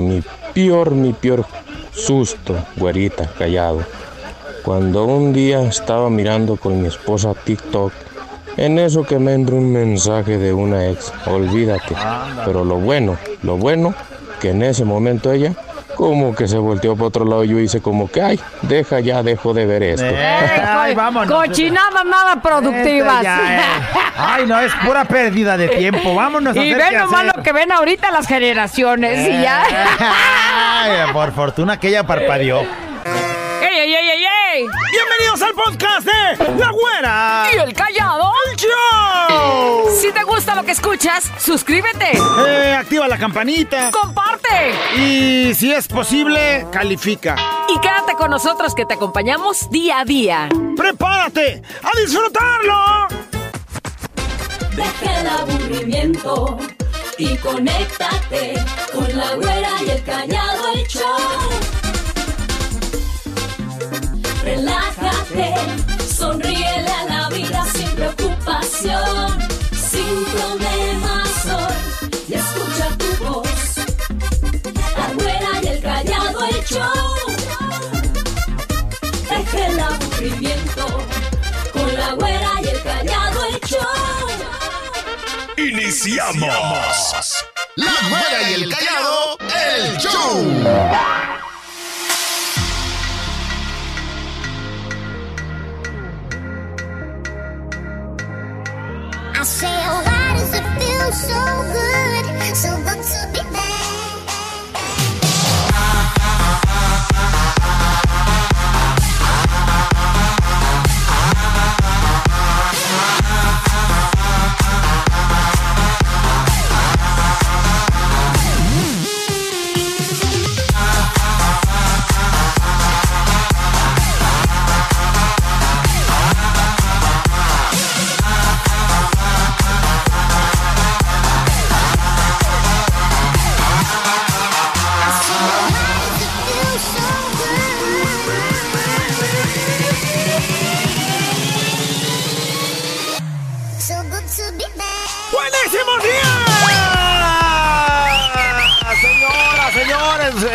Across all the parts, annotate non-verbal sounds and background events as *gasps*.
Mi peor, mi peor susto, güerita, callado. Cuando un día estaba mirando con mi esposa TikTok, en eso que me entra un mensaje de una ex, olvídate. Pero lo bueno, lo bueno, que en ese momento ella como que se volteó para otro lado y yo hice como que, ay, deja ya, dejo de ver esto. Eh, ay, vámonos. Cochinadas nada productivas. Ya, eh. Ay, no, es pura pérdida de tiempo. Vámonos a Y ven nomás lo que ven ahorita las generaciones y ya. Ay, por fortuna que ella parpadeó. ¡Ey, ey, ey, Bienvenidos al podcast de La Güera. ¿Y el callado? show. Si te gusta lo que escuchas, suscríbete, Eh, activa la campanita. comparte Y si es posible, califica. y quédate con nosotros que te acompañamos día a día. ¡Prepárate a disfrutarlo! Deja el aburrimiento y conéctate con la güera y el callado el show. Relájate, sonríele a la vida sin preocupación, sin problemas hoy y escucha tu voz. La güera y el callado el show. Deja el aburrimiento con la güera y el callado el show. Iniciamos. La güera y el callado, el show. I say, oh, why does it feel so good? So good to be back.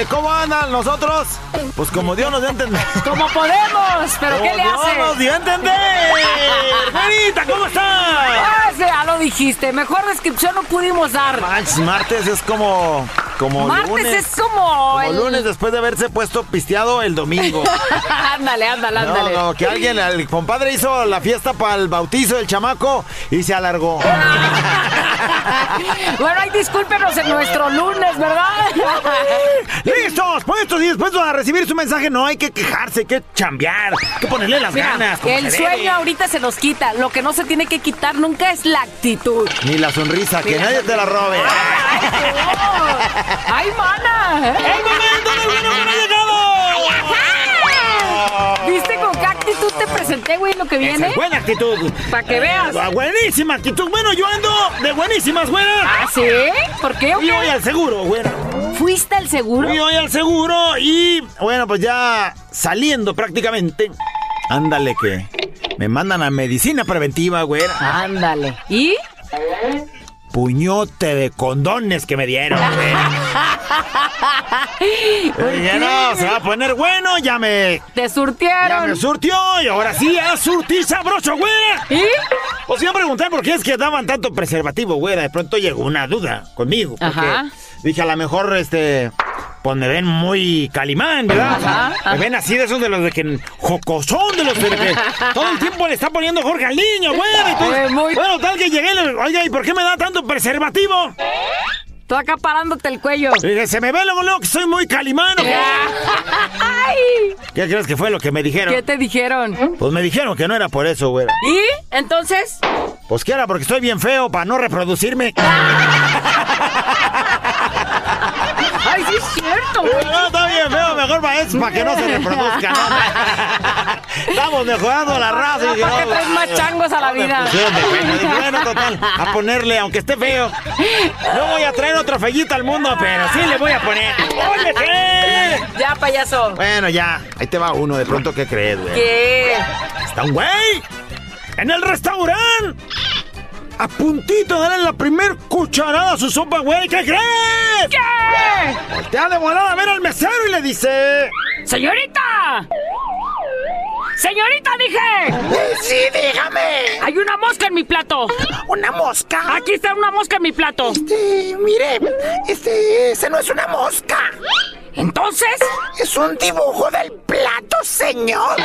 ¿Cómo andan nosotros? Pues como Dios nos dio a entender. *laughs* Como podemos, pero ¿qué le Dios hace? nos dio a entender. Güerita, ¿cómo estás? Ah, ya lo dijiste. Mejor descripción no pudimos dar. Manches, martes es como. Como Martes lunes. es como. Como el- lunes después de haberse puesto pisteado el domingo. *laughs* ándale, ándale, ándale. no, que alguien, el compadre hizo la fiesta para el bautizo del chamaco y se alargó. *laughs* bueno, ay, discúlpenos en nuestro lunes, ¿verdad? *laughs* ¡Listos! Puestos y dispuestos a recibir su mensaje. No hay que quejarse, hay que chambear, hay que ponerle las Mira, ganas. el sueño debe. ahorita se nos quita. Lo que no se tiene que quitar nunca es la actitud. Ni la sonrisa, que nadie te la robe. ¡Ay, mana! ¡El momento del bueno ha llegado! ¿Viste con qué actitud te presenté, güey, lo que viene? es buena actitud. Pa' que veas. Ah, buenísima actitud. Bueno, yo ando de buenísimas, güera. ¿Ah, sí? ¿Por qué? Fui hoy al seguro, güera. ¿Fuiste al seguro? Fui hoy al seguro y, bueno, pues ya saliendo prácticamente. Ándale que me mandan a medicina preventiva, güera. Ándale. ¿Y? Puñote de condones que me dieron. *laughs* ¿Por Ya no, se va a poner bueno, ya me... Te Ya surtieron. me surtió y ahora sí a surtir sabroso, güera. ¿Y? Os iba a preguntar por qué es que daban tanto preservativo, güera. De pronto llegó una duda conmigo. Porque Ajá. dije, a lo mejor, este... Pues me ven muy calimán, ¿verdad? Ajá, me ven así de esos de los de que... Jocosón de los de que todo el tiempo le está poniendo Jorge al niño. Entonces, muy- Bueno, tal que llegué. Oiga, ¿y por qué me da tanto preservativo? Tú acá parándote el cuello. Y se me ve luego, luego que soy muy calimán. ¿o qué? *laughs* ¡Ay! ¿Qué crees que fue lo que me dijeron? ¿Qué te dijeron? Pues me dijeron que no era por eso, güera. ¿Y? Entonces. Pues que era porque estoy bien feo para no reproducirme. *laughs* No, está bien feo, mejor para eso, para que no se reproduzca, ¿no? *laughs* Estamos mejorando la raza. y dije, ¿Para qué no, traes más changos a la vida? pena. Dije, bueno, total, a ponerle, aunque esté feo. No voy a traer otro fellito al mundo, pero sí le voy a poner. Ya, payaso. Bueno, ya, ahí te va uno, de pronto, ¿qué crees, güey? ¿Qué? Está un güey en el restaurante. A puntito de darle la primer cucharada a su sopa, güey. ¿Qué crees? ¿Qué? voltea de volada a ver al mesero y le dice... ¡Señorita! ¡Señorita, dije! Sí, dígame. Hay una mosca en mi plato. ¿Una mosca? Aquí está una mosca en mi plato. Este, mire, este, ese no es una mosca. Entonces, Es un dibujo del plato, señor.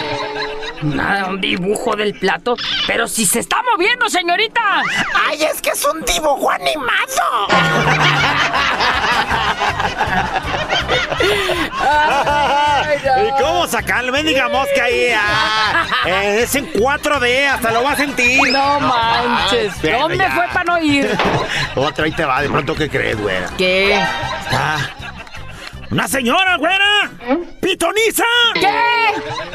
nada, un dibujo del plato. Pero si se está moviendo, señorita. Ay, es que es un dibujo animado. ¿Y cómo sacarle mendiga mosca ahí? Ah, eh, es en 4D, hasta lo va a sentir. No manches. bueno, ¿Dónde ya. fue para no ir? *laughs* Otra ahí te va, de pronto, ¿qué crees, güera? ¿Qué? Ah, ¡Una señora, güera! ¡Pitoniza! ¿Qué?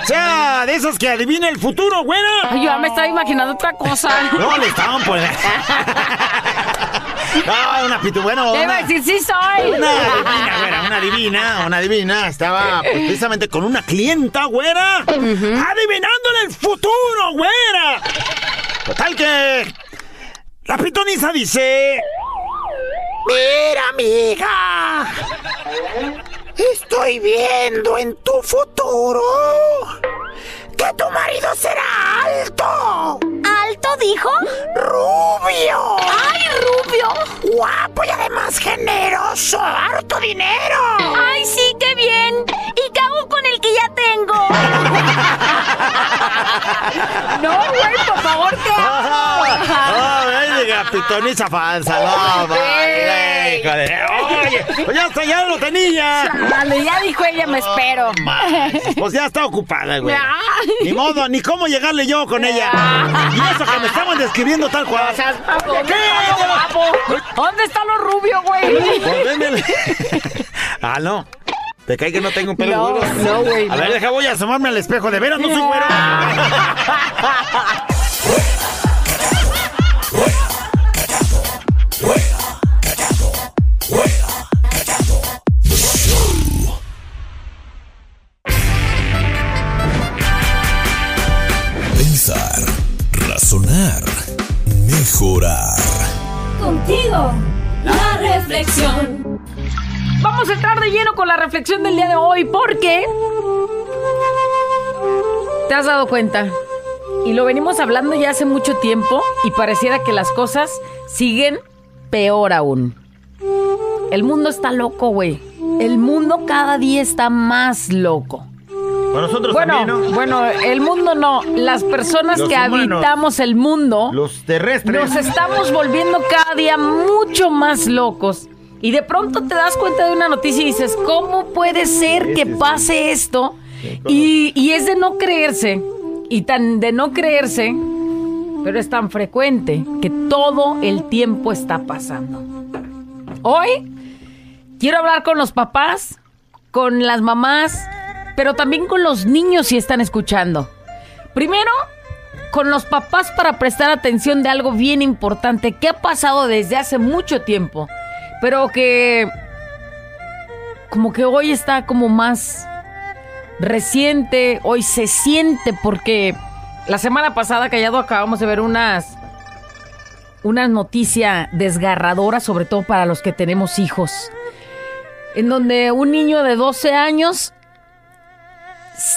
O sea, de esos que adivina el futuro, güera. Ay, yo ya me estaba imaginando otra cosa. No, le estaban poniendo. *laughs* No, una pitu, bueno, ¿Qué iba una, a decir? Sí soy. una divina, güera, una divina, una divina. Estaba pues, precisamente con una clienta, güera, adivinándole el futuro, güera. Total que la pitoniza dice... Mira, amiga. Estoy viendo en tu futuro que tu marido será alto, ¿Alto dijo? rubio, ¡Ay, rubio! guapo y además generoso, harto dinero. ¡Ay, sí, qué bien! ¿Y qué hago con el que ya tengo? *laughs* No, güey, por favor, ¿qué hago? ¡Ah, venga, pitoniza falsa! ¡No, vale. ¡Oye! Pues ya, está, ya lo tenía! Ya dijo ella, me espero. Pues ya está ocupada, güey. Ni modo, ni cómo llegarle yo con ella. Y eso que me estaban describiendo tal cual. O sea, ¿Qué? papo, papo. ¿Dónde está lo rubio, güey? Pues. *laughs* Ah, no. ¿Te cae que no tengo un pelo No, güero? no, güey, A ver, deja, voy a asomarme al espejo. ¿De veras no soy *laughs* güero? *laughs* Vamos a entrar de lleno con la reflexión del día de hoy porque... ¿Te has dado cuenta? Y lo venimos hablando ya hace mucho tiempo y pareciera que las cosas siguen peor aún. El mundo está loco, güey. El mundo cada día está más loco. Nosotros Bueno, también, ¿no? bueno, el mundo no. Las personas Los que humanos. habitamos el mundo Los terrestres. nos estamos volviendo cada día mucho más locos. Y de pronto te das cuenta de una noticia y dices, ¿cómo puede ser que pase esto? Y, y es de no creerse. Y tan de no creerse, pero es tan frecuente que todo el tiempo está pasando. Hoy quiero hablar con los papás, con las mamás, pero también con los niños si están escuchando. Primero, con los papás para prestar atención de algo bien importante que ha pasado desde hace mucho tiempo, pero que como que hoy está como más reciente, hoy se siente porque la semana pasada callado acabamos de ver unas una noticia desgarradora, sobre todo para los que tenemos hijos, en donde un niño de 12 años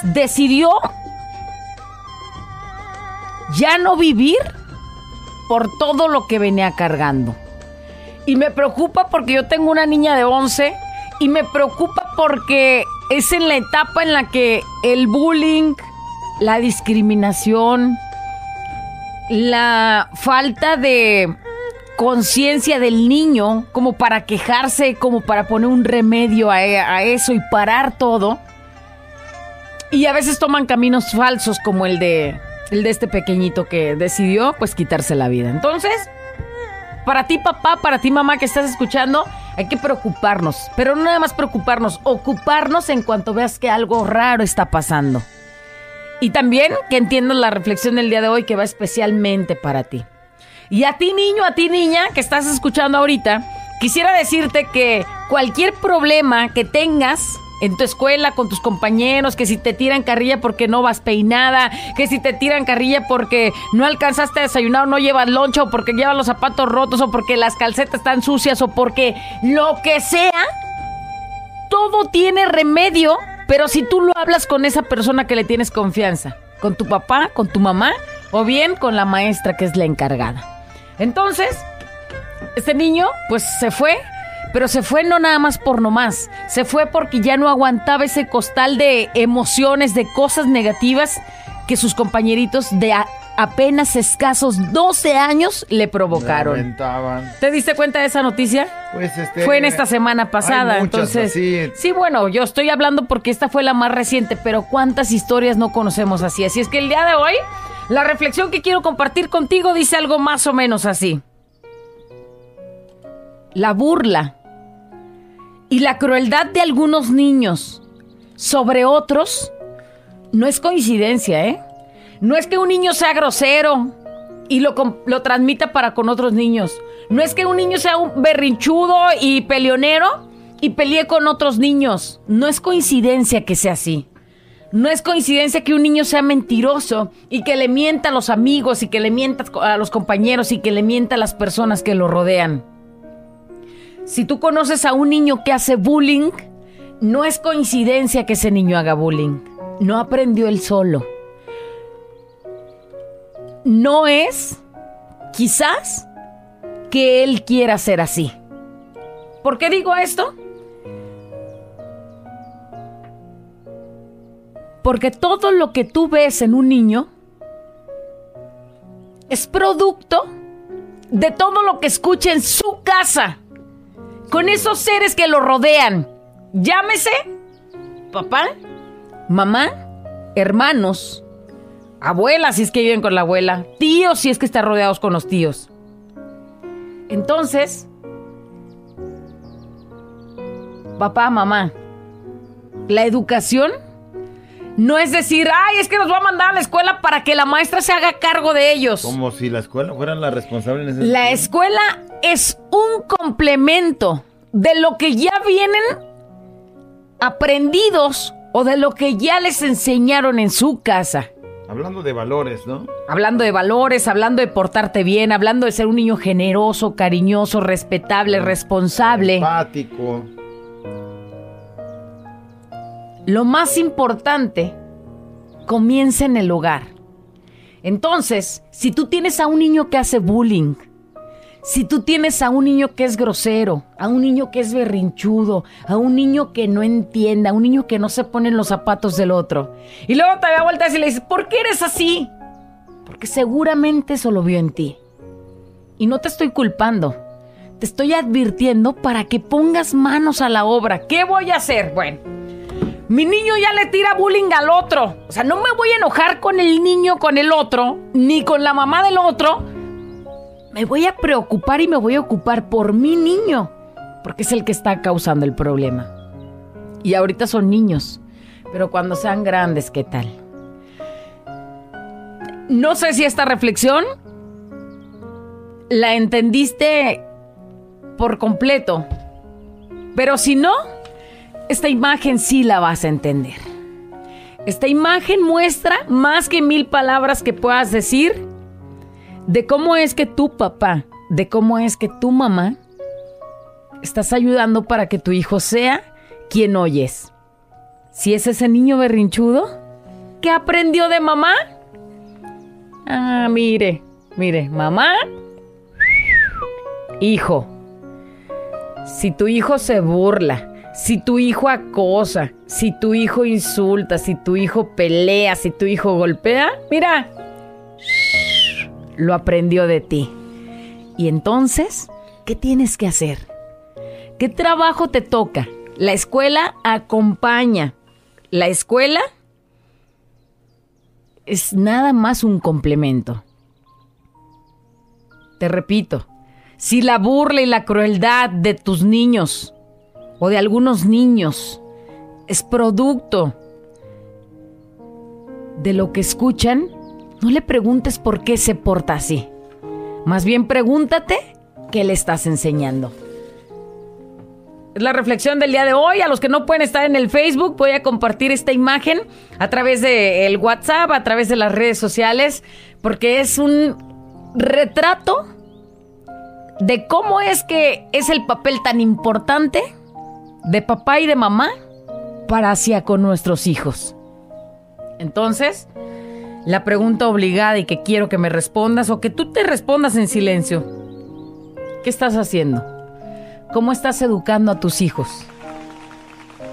decidió ya no vivir por todo lo que venía cargando. Y me preocupa porque yo tengo una niña de 11 y me preocupa porque es en la etapa en la que el bullying, la discriminación, la falta de conciencia del niño como para quejarse, como para poner un remedio a, a eso y parar todo. Y a veces toman caminos falsos como el de el de este pequeñito que decidió pues quitarse la vida. Entonces, para ti papá, para ti mamá que estás escuchando, hay que preocuparnos, pero no nada más preocuparnos, ocuparnos en cuanto veas que algo raro está pasando. Y también que entiendas la reflexión del día de hoy que va especialmente para ti. Y a ti niño, a ti niña que estás escuchando ahorita, quisiera decirte que cualquier problema que tengas en tu escuela con tus compañeros, que si te tiran carrilla porque no vas peinada, que si te tiran carrilla porque no alcanzaste a desayunar o no llevas loncha o porque llevas los zapatos rotos o porque las calcetas están sucias o porque lo que sea, todo tiene remedio, pero si tú lo hablas con esa persona que le tienes confianza, con tu papá, con tu mamá, o bien con la maestra que es la encargada. Entonces, este niño, pues se fue, pero se fue no nada más por nomás, se fue porque ya no aguantaba ese costal de emociones, de cosas negativas que sus compañeritos de apenas escasos 12 años le provocaron. ¿Te diste cuenta de esa noticia? Pues este. Fue en esta semana pasada, muchas entonces. así. Sí, bueno, yo estoy hablando porque esta fue la más reciente, pero ¿cuántas historias no conocemos así? Así es que el día de hoy, la reflexión que quiero compartir contigo dice algo más o menos así. La burla y la crueldad de algunos niños sobre otros no es coincidencia, ¿eh? No es que un niño sea grosero y lo, lo transmita para con otros niños. No es que un niño sea un berrinchudo y peleonero y pelee con otros niños. No es coincidencia que sea así. No es coincidencia que un niño sea mentiroso y que le mienta a los amigos y que le mienta a los compañeros y que le mienta a las personas que lo rodean. Si tú conoces a un niño que hace bullying, no es coincidencia que ese niño haga bullying. No aprendió él solo. No es, quizás, que él quiera ser así. ¿Por qué digo esto? Porque todo lo que tú ves en un niño es producto de todo lo que escucha en su casa, con esos seres que lo rodean. Llámese papá, mamá, hermanos, abuela si es que viven con la abuela, tíos si es que están rodeados con los tíos. Entonces, papá, mamá, la educación no es decir, ay, es que nos va a mandar a la escuela para que la maestra se haga cargo de ellos. Como si la escuela fuera la responsable en ese La escuela es un complemento de lo que ya vienen aprendidos o de lo que ya les enseñaron en su casa. Hablando de valores, ¿no? Hablando de valores, hablando de portarte bien, hablando de ser un niño generoso, cariñoso, respetable, responsable. Empático. Lo más importante comienza en el hogar. Entonces, si tú tienes a un niño que hace bullying, si tú tienes a un niño que es grosero, a un niño que es berrinchudo, a un niño que no entiende, a un niño que no se pone en los zapatos del otro, y luego te da vueltas y le dices, ¿por qué eres así? Porque seguramente eso lo vio en ti. Y no te estoy culpando, te estoy advirtiendo para que pongas manos a la obra. ¿Qué voy a hacer? Bueno, mi niño ya le tira bullying al otro. O sea, no me voy a enojar con el niño, con el otro, ni con la mamá del otro. Me voy a preocupar y me voy a ocupar por mi niño, porque es el que está causando el problema. Y ahorita son niños, pero cuando sean grandes, ¿qué tal? No sé si esta reflexión la entendiste por completo, pero si no, esta imagen sí la vas a entender. Esta imagen muestra más que mil palabras que puedas decir de cómo es que tu papá, de cómo es que tu mamá estás ayudando para que tu hijo sea quien oyes. Si es ese niño berrinchudo, ¿qué aprendió de mamá? Ah, mire, mire, mamá, hijo. Si tu hijo se burla, si tu hijo acosa, si tu hijo insulta, si tu hijo pelea, si tu hijo golpea, mira, lo aprendió de ti. Y entonces, ¿qué tienes que hacer? ¿Qué trabajo te toca? La escuela acompaña. La escuela es nada más un complemento. Te repito, si la burla y la crueldad de tus niños o de algunos niños es producto de lo que escuchan, no le preguntes por qué se porta así. Más bien pregúntate qué le estás enseñando. Es la reflexión del día de hoy. A los que no pueden estar en el Facebook, voy a compartir esta imagen a través del WhatsApp, a través de las redes sociales, porque es un retrato de cómo es que es el papel tan importante de papá y de mamá para hacia con nuestros hijos. Entonces, la pregunta obligada y que quiero que me respondas o que tú te respondas en silencio. ¿Qué estás haciendo? ¿Cómo estás educando a tus hijos?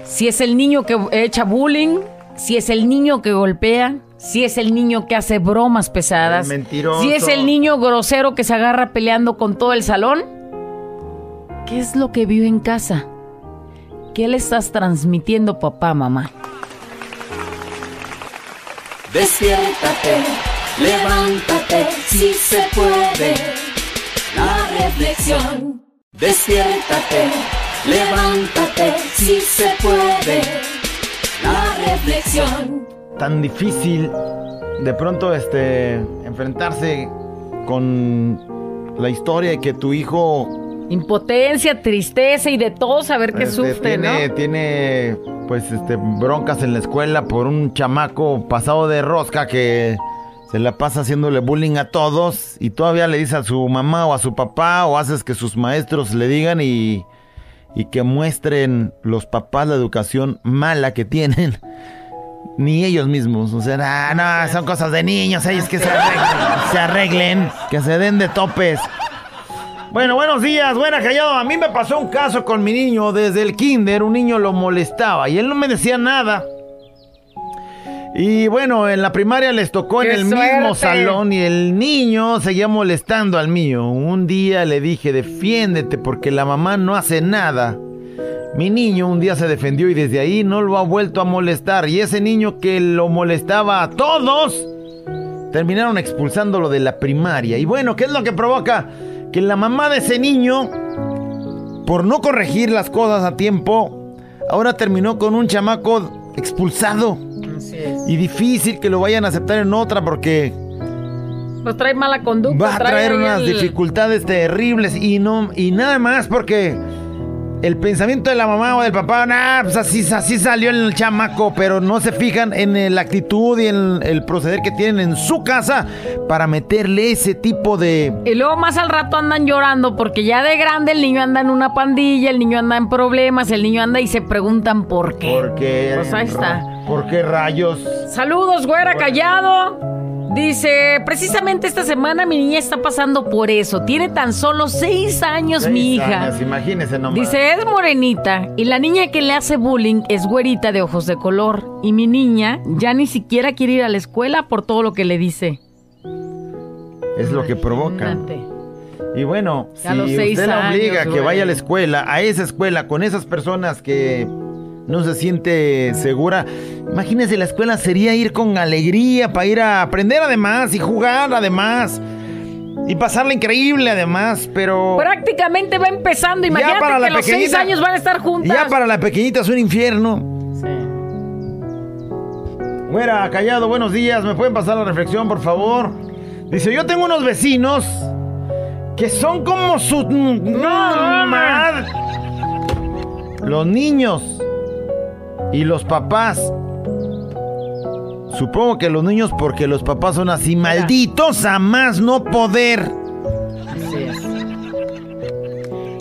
Si es el niño que echa bullying, si es el niño que golpea, si es el niño que hace bromas pesadas, si es el niño grosero que se agarra peleando con todo el salón, ¿qué es lo que vive en casa? ¿Qué le estás transmitiendo papá, mamá? Despiértate, levántate, si se puede. La reflexión. Despiértate, levántate, si se puede. La reflexión. Tan difícil de pronto este enfrentarse con la historia de que tu hijo Impotencia, tristeza y de todo saber que este, sufre, tiene, ¿no? tiene pues este broncas en la escuela por un chamaco pasado de rosca que se la pasa haciéndole bullying a todos y todavía le dice a su mamá o a su papá o haces que sus maestros le digan y, y que muestren los papás la educación mala que tienen. *laughs* Ni ellos mismos, o sea, "Ah, no, son cosas de niños, ellos que se arreglen, se arreglen, que se den de topes. Bueno, buenos días, buena callado. A mí me pasó un caso con mi niño desde el kinder. Un niño lo molestaba y él no me decía nada. Y bueno, en la primaria les tocó en ¡Qué el mismo salón y el niño seguía molestando al mío. Un día le dije, defiéndete porque la mamá no hace nada. Mi niño un día se defendió y desde ahí no lo ha vuelto a molestar. Y ese niño que lo molestaba a todos, terminaron expulsándolo de la primaria. Y bueno, ¿qué es lo que provoca? Que la mamá de ese niño, por no corregir las cosas a tiempo, ahora terminó con un chamaco expulsado. Así es. Y difícil que lo vayan a aceptar en otra porque Pues trae mala conducta. va a trae traer unas el- dificultades terribles y no y nada más porque el pensamiento de la mamá o del papá, nah, pues así, así salió el chamaco, pero no se fijan en eh, la actitud y en el proceder que tienen en su casa para meterle ese tipo de Y luego más al rato andan llorando porque ya de grande el niño anda en una pandilla, el niño anda en problemas, el niño anda y se preguntan por qué. porque Pues ahí está. ¿Por qué rayos? Saludos, güera callado. Dice, precisamente esta semana mi niña está pasando por eso. Tiene tan solo seis años mi hija. años, imagínese nomás. Dice, es morenita y la niña que le hace bullying es güerita de ojos de color. Y mi niña ya ni siquiera quiere ir a la escuela por todo lo que le dice. es lo que provoca. Y bueno, A los si usted la obliga a que vaya a la escuela, a esa escuela, con esas personas que no se siente segura, imagínese, la escuela sería ir con alegría para ir a aprender además y jugar además y pasarla increíble además, pero Prácticamente va empezando. Imagínate para la que los seis años van a estar juntas. ya para la pequeñita es un infierno. Sí. Güera, callado, buenos días. ¿Me pueden pasar la reflexión, por favor? Dice, yo tengo unos vecinos que son como su... No, madre. Los niños y los papás. Supongo que los niños porque los papás son así malditos a más no poder. Así es.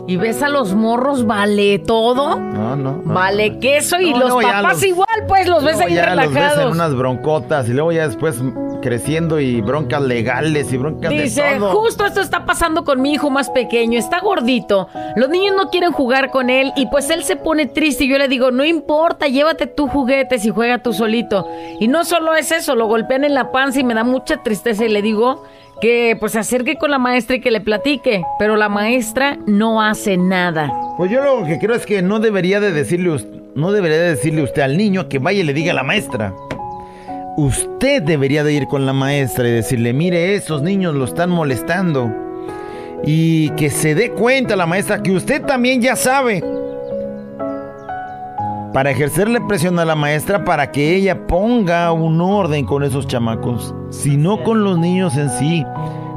Y ves a los morros, vale todo. No, no. no. Vale queso y No, los papás los- igual, pues los ves ahí ya los ves en relajados. unas broncotas y luego ya después creciendo y broncas legales y broncas Dice, de todo. justo esto está pasando con mi hijo más pequeño, está gordito. Los niños no quieren jugar con él y pues él se pone triste y yo le digo, no importa, llévate tus juguetes y juega tú solito. Y no solo es eso, lo golpean en la panza y me da mucha tristeza y le digo que pues se acerque con la maestra y que le platique, pero la maestra no hace nada. Pues yo lo que creo es que no debería de decirle us- no debería de decirle usted al niño que vaya y le diga a la maestra. Usted debería de ir con la maestra y decirle, mire, esos niños lo están molestando. Y que se dé cuenta la maestra que usted también ya sabe. Para ejercerle presión a la maestra para que ella ponga un orden con esos chamacos. Si no con los niños en sí,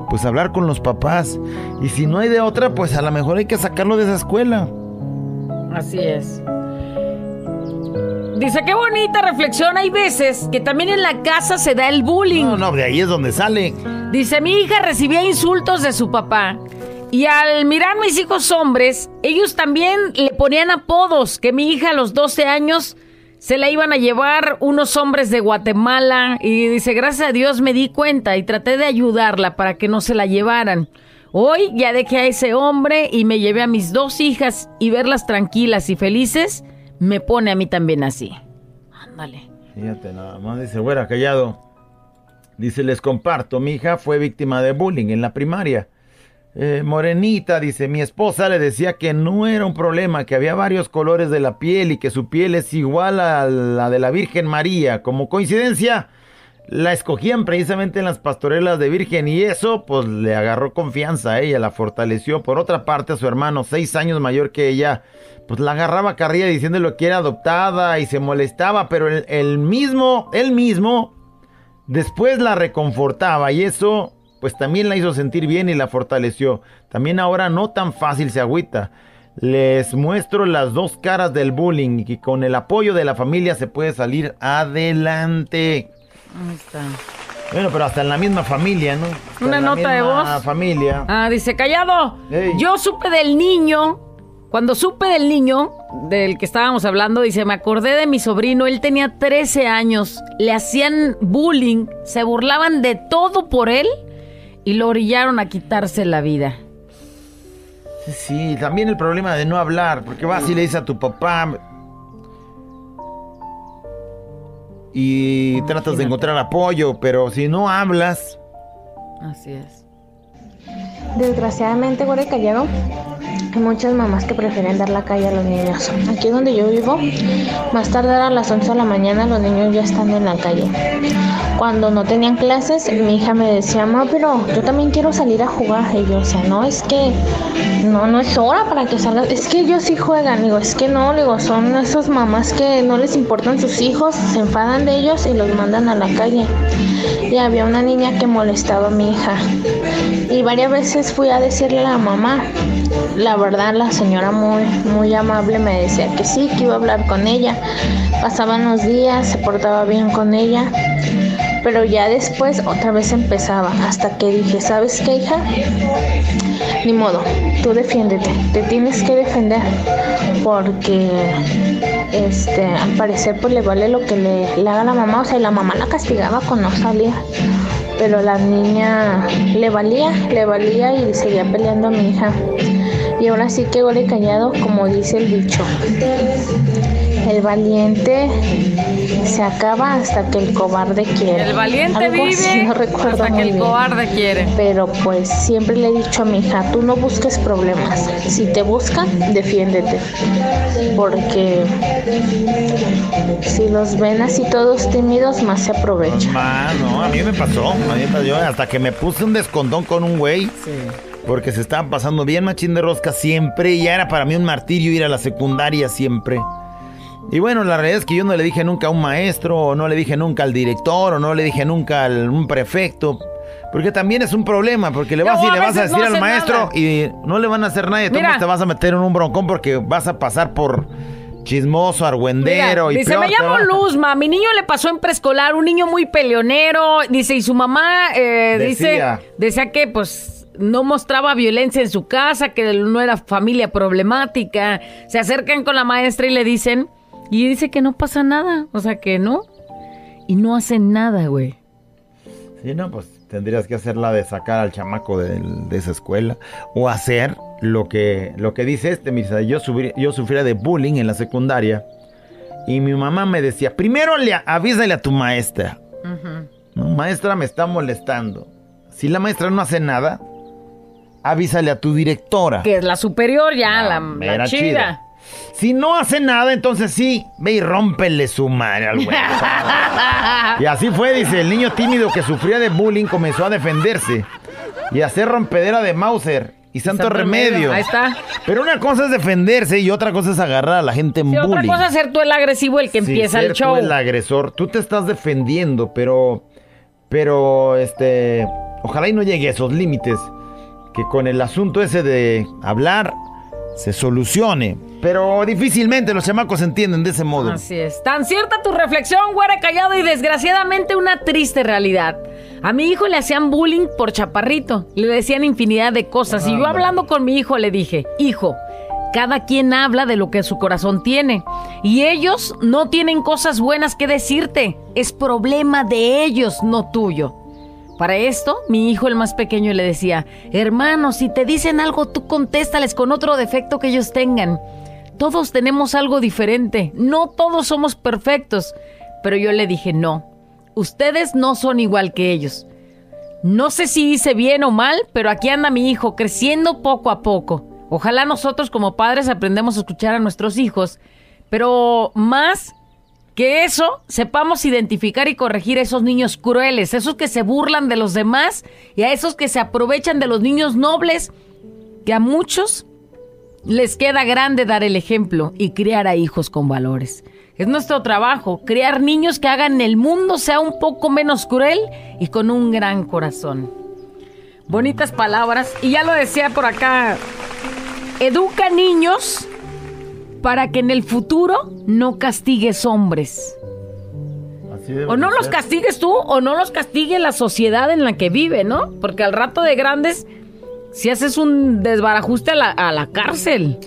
pues hablar con los papás. Y si no hay de otra, pues a lo mejor hay que sacarlo de esa escuela. Así es. Dice, qué bonita reflexión. Hay veces que también en la casa se da el bullying. No, no, de ahí es donde sale. Dice, mi hija recibía insultos de su papá Y al mirar mis hijos hombres, ellos también le ponían apodos, que mi hija a los 12 años se la iban a llevar unos hombres de Guatemala y dice, gracias a Dios me di cuenta y traté de ayudarla para que no se la llevaran. Hoy ya dejé a ese hombre y me llevé a mis dos hijas y verlas tranquilas y felices me pone a mí también así. Ándale. Fíjate, nada más dice, güera, callado. Dice, les comparto, mi hija fue víctima de bullying en la primaria. Eh, morenita, dice, mi esposa le decía que no era un problema, que había varios colores de la piel y que su piel es igual a la de la Virgen María. Como coincidencia, la escogían precisamente en las pastorelas de Virgen y eso pues le agarró confianza a ella, la fortaleció. Por otra parte, a su hermano, seis años mayor que ella, pues la agarraba carrilla diciéndole que era adoptada y se molestaba, pero el, el mismo, él mismo, después la reconfortaba y eso pues también la hizo sentir bien y la fortaleció. También ahora no tan fácil se agüita. Les muestro las dos caras del bullying y con el apoyo de la familia se puede salir adelante. Ahí está. Bueno, pero hasta en la misma familia, ¿no? Hasta Una en la nota de misma voz. familia. Ah, dice, callado. Ey. Yo supe del niño. Cuando supe del niño del que estábamos hablando, dice, me acordé de mi sobrino. Él tenía 13 años. Le hacían bullying. Se burlaban de todo por él. Y lo orillaron a quitarse la vida. Sí, sí, también el problema de no hablar, porque vas y le dices a tu papá y tratas de encontrar apoyo, pero si no hablas, Así es. Desgraciadamente, güey, callado. Hay muchas mamás que prefieren dar la calle a los niños. Aquí donde yo vivo, más tardar a las 11 de la mañana los niños ya están en la calle. Cuando no tenían clases, mi hija me decía, mamá, pero yo también quiero salir a jugar. Y yo, o sea, no, es que no, no es hora para que salgas. Es que ellos sí juegan. Digo, es que no, digo, son esas mamás que no les importan sus hijos, se enfadan de ellos y los mandan a la calle. Y había una niña que molestaba a mi hija. Y varias veces fui a decirle a la mamá. La verdad, la señora muy, muy amable me decía que sí, que iba a hablar con ella. Pasaban los días, se portaba bien con ella. Pero ya después otra vez empezaba. Hasta que dije, ¿sabes qué, hija? Ni modo, tú defiéndete. Te tienes que defender. Porque este, al parecer pues le vale lo que le, haga la mamá. O sea, la mamá la castigaba con no salir pero la niña le valía, le valía y seguía peleando a mi hija. Y ahora sí que gole callado, como dice el dicho. El valiente se acaba hasta que el cobarde quiere. El valiente Algo así, vive no recuerdo hasta que el bien. cobarde quiere. Pero pues siempre le he dicho a mi hija, tú no busques problemas. Si te buscan, defiéndete. Porque si los ven así todos tímidos, más se aprovechan. Ah, no, a mí me pasó. A mí me pasó, hasta que me puse un descontón con un güey. Porque se estaban pasando bien machín de rosca siempre. Y ya era para mí un martirio ir a la secundaria siempre. Y bueno, la realidad es que yo no le dije nunca a un maestro, o no le dije nunca al director, o no le dije nunca a un prefecto. Porque también es un problema, porque le No, vas y a le vas a no decir al maestro nada. y no le van a hacer nada. Y tú te vas a meter en un broncón porque vas a pasar por chismoso, argüendero Mira, y dice, peor me llamo va". Luzma, mi niño le pasó en preescolar, un niño muy peleonero, dice, y su mamá eh, Decía. dice, decía que pues no mostraba violencia en su casa, que no era familia problemática, se acercan con la maestra y le dicen, y dice que no pasa nada, o sea que no, y no hacen nada, güey. Sí, no, pues tendrías que hacer la de sacar al chamaco de, de esa escuela o hacer lo que, lo que dice este, mira, yo, sufrí- yo sufría de bullying en la secundaria y mi mamá me decía, primero le avísale a tu maestra. No, maestra me está molestando. Si la maestra no hace nada, avísale a tu directora. Que es la superior ya, la, chida. chida. Si no hace nada, entonces sí, ve y rómpele su madre al güey. *laughs* Y así fue, dice, el niño tímido que sufría de bullying comenzó a defenderse y a hacer rompedera de Mauser y santo, Santo remedio. remedio, ahí está. Pero una cosa es defenderse y otra cosa es agarrar a la gente en Sí, otra bullying. cosa es ser tú el agresivo, el que Sí, empieza ser el tú show. el agresor. Tú te estás defendiendo, pero, pero, este, ojalá y no llegue a esos límites. Que con el asunto ese de hablar se solucione. Pero difícilmente los chamacos entienden de ese modo. Así es. Tan cierta tu reflexión, güera callado, y desgraciadamente una triste realidad. A mi hijo le hacían bullying por chaparrito. Le decían infinidad de cosas. Y yo hablando con mi hijo le dije, hijo, cada quien habla de lo que su corazón tiene. Y ellos no tienen cosas buenas que decirte. Es problema de ellos, no tuyo. Para esto, mi hijo el más pequeño le decía, hermano, si te dicen algo, tú contéstales con otro defecto que ellos tengan. Todos tenemos algo diferente, no todos somos perfectos. Pero yo le dije, no, ustedes no son igual que ellos. No sé si hice bien o mal, pero aquí anda mi hijo creciendo poco a poco. Ojalá nosotros como padres aprendamos a escuchar a nuestros hijos, pero más que eso, sepamos identificar y corregir a esos niños crueles, esos que se burlan de los demás y a esos que se aprovechan de los niños nobles, que a muchos les queda grande dar el ejemplo y criar a hijos con valores. Es nuestro trabajo, criar niños que hagan el mundo sea un poco menos cruel y con un gran corazón. Bonitas palabras. Y ya lo decía por acá, educa niños para que en el futuro no castigues hombres. O no los castigues tú o no los castigue la sociedad en la que vive, ¿no? Porque al rato de grandes, si haces un desbarajuste a la, a la cárcel.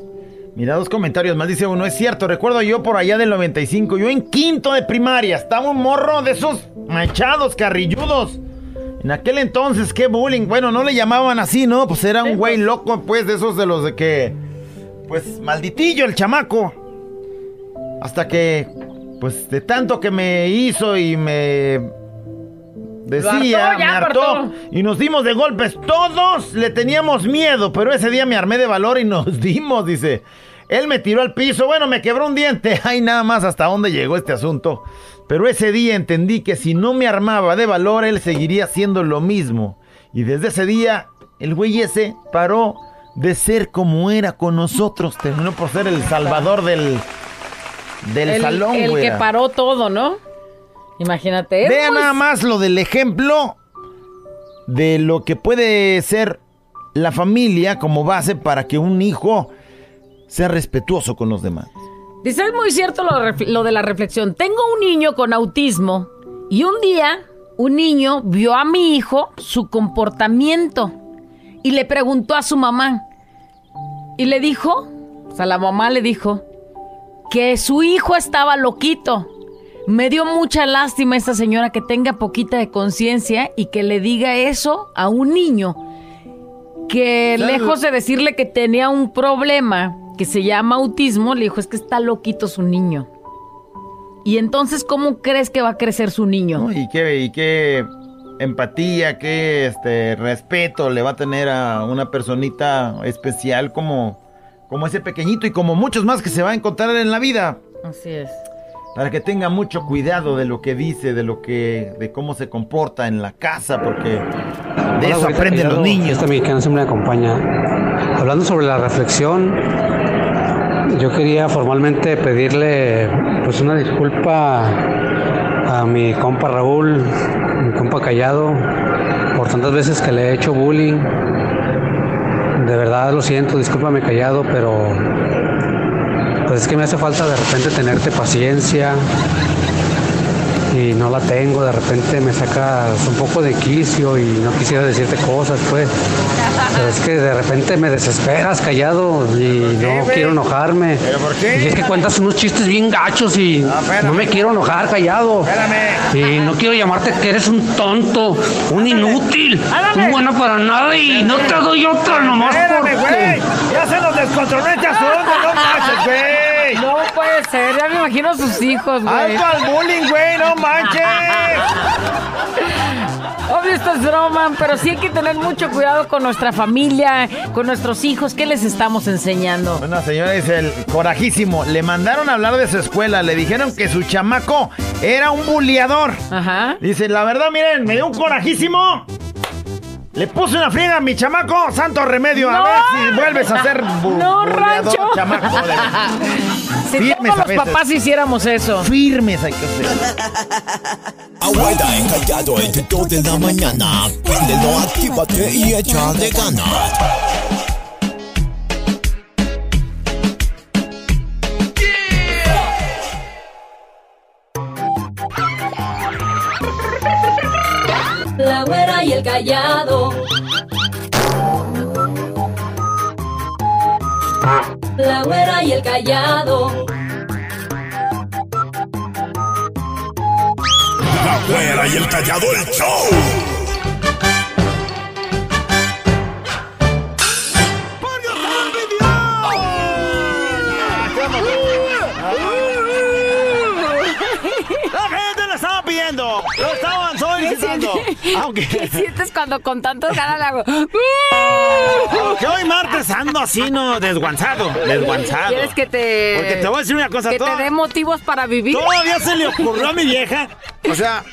Mira, dos comentarios más. Dice uno, es cierto, recuerdo yo por allá del 95, yo en quinto de primaria, estaba un morro de esos machados, carrilludos. En aquel entonces, qué bullying. Bueno, no le llamaban así, ¿no? Pues era un güey loco, pues, de esos de los de que... Pues, malditillo el chamaco. Hasta que, pues, de tanto que me hizo y me... Decía, hartó, me hartó. hartó. Y nos dimos de golpes. Todos le teníamos miedo, pero ese día me armé de valor y nos *laughs* dimos, dice. Él me tiró al piso, bueno, me quebró un diente. *laughs* Ay, nada más hasta dónde llegó este asunto. Pero ese día entendí que si no me armaba de valor, él seguiría haciendo lo mismo. Y desde ese día, el güey ese paró de ser como era con nosotros. Terminó por ser el salvador del, del el salón, el que paró todo, ¿no? Imagínate. Vea nada más lo del ejemplo de lo que puede ser la familia como base para que un hijo sea respetuoso con los demás. Dice, es muy cierto lo de la reflexión. Tengo un niño con autismo y un día un niño vio a mi hijo su comportamiento y le preguntó a su mamá. Y le dijo, o sea, la mamá le dijo, que su hijo estaba loquito. Me dio mucha lástima esta señora que tenga poquita de conciencia y que le diga eso a un niño que lejos de decirle que tenía un problema que se llama autismo, le dijo, es que está loquito su niño. Y entonces, ¿cómo crees que va a crecer su niño? ¿no? Y qué, y qué empatía, qué este respeto le va a tener a una personita especial como, como ese pequeñito y como muchos más que se va a encontrar en la vida. Así es. Para que tenga mucho cuidado de lo que dice, de lo que, de cómo se comporta en la casa, porque de Hola, eso aprenden los niños. Esta mexicana siempre me acompaña. Hablando sobre la reflexión, yo quería formalmente pedirle pues una disculpa a mi compa Raúl, Callado, por tantas veces que le he hecho bullying. De verdad lo siento, discúlpame Callado, pero pues es que me hace falta de repente tenerte paciencia y no la tengo, de repente me sacas un poco de quicio y no quisiera decirte cosas, pues. Pero es que de repente me desesperas callado y no quiero enojarme. ¿Pero por qué? Y es que cuentas unos chistes bien gachos y No, me quiero enojar callado. Espérame. Y no quiero llamarte que eres un tonto, un inútil, un bueno para nada y no te doy otra nomás Espérame, güey. porque... Ya se nos descontroló este asunto, no manches, güey. No puede ser, ya me imagino a sus hijos, güey. Alto al bullying, güey, no manches. *laughs* Obvio esto es broma, pero sí hay que tener mucho cuidado con nuestra familia, con nuestros hijos. ¿Qué les estamos enseñando? Una señora dice, el corajísimo, le mandaron a hablar de su escuela, le dijeron que su chamaco era un buleador. Ajá. Dice, la verdad, miren, me dio un corajísimo. Le puse una friega a mi chamaco, santo remedio, a No. ver si vuelves a ser bu- No, buleador, Rancho. chamaco. *laughs* Si Firmes los veces. papás hiciéramos eso. Firmes hay que ser. Abuela encallado el tuto de la mañana. Préndelo, actívate y échale ganas. La güera y el callado. La güera y el callado. La güera y el callado el show. *laughs* Aunque, ¿Qué sientes cuando con tantas ganas le hago? aunque hoy martes ando así, no, desguanzado. Desguanzado. ¿Quieres que te. Porque te voy a decir una cosa. Que te dé motivos para vivir? Todavía se le ocurrió a mi vieja. O sea,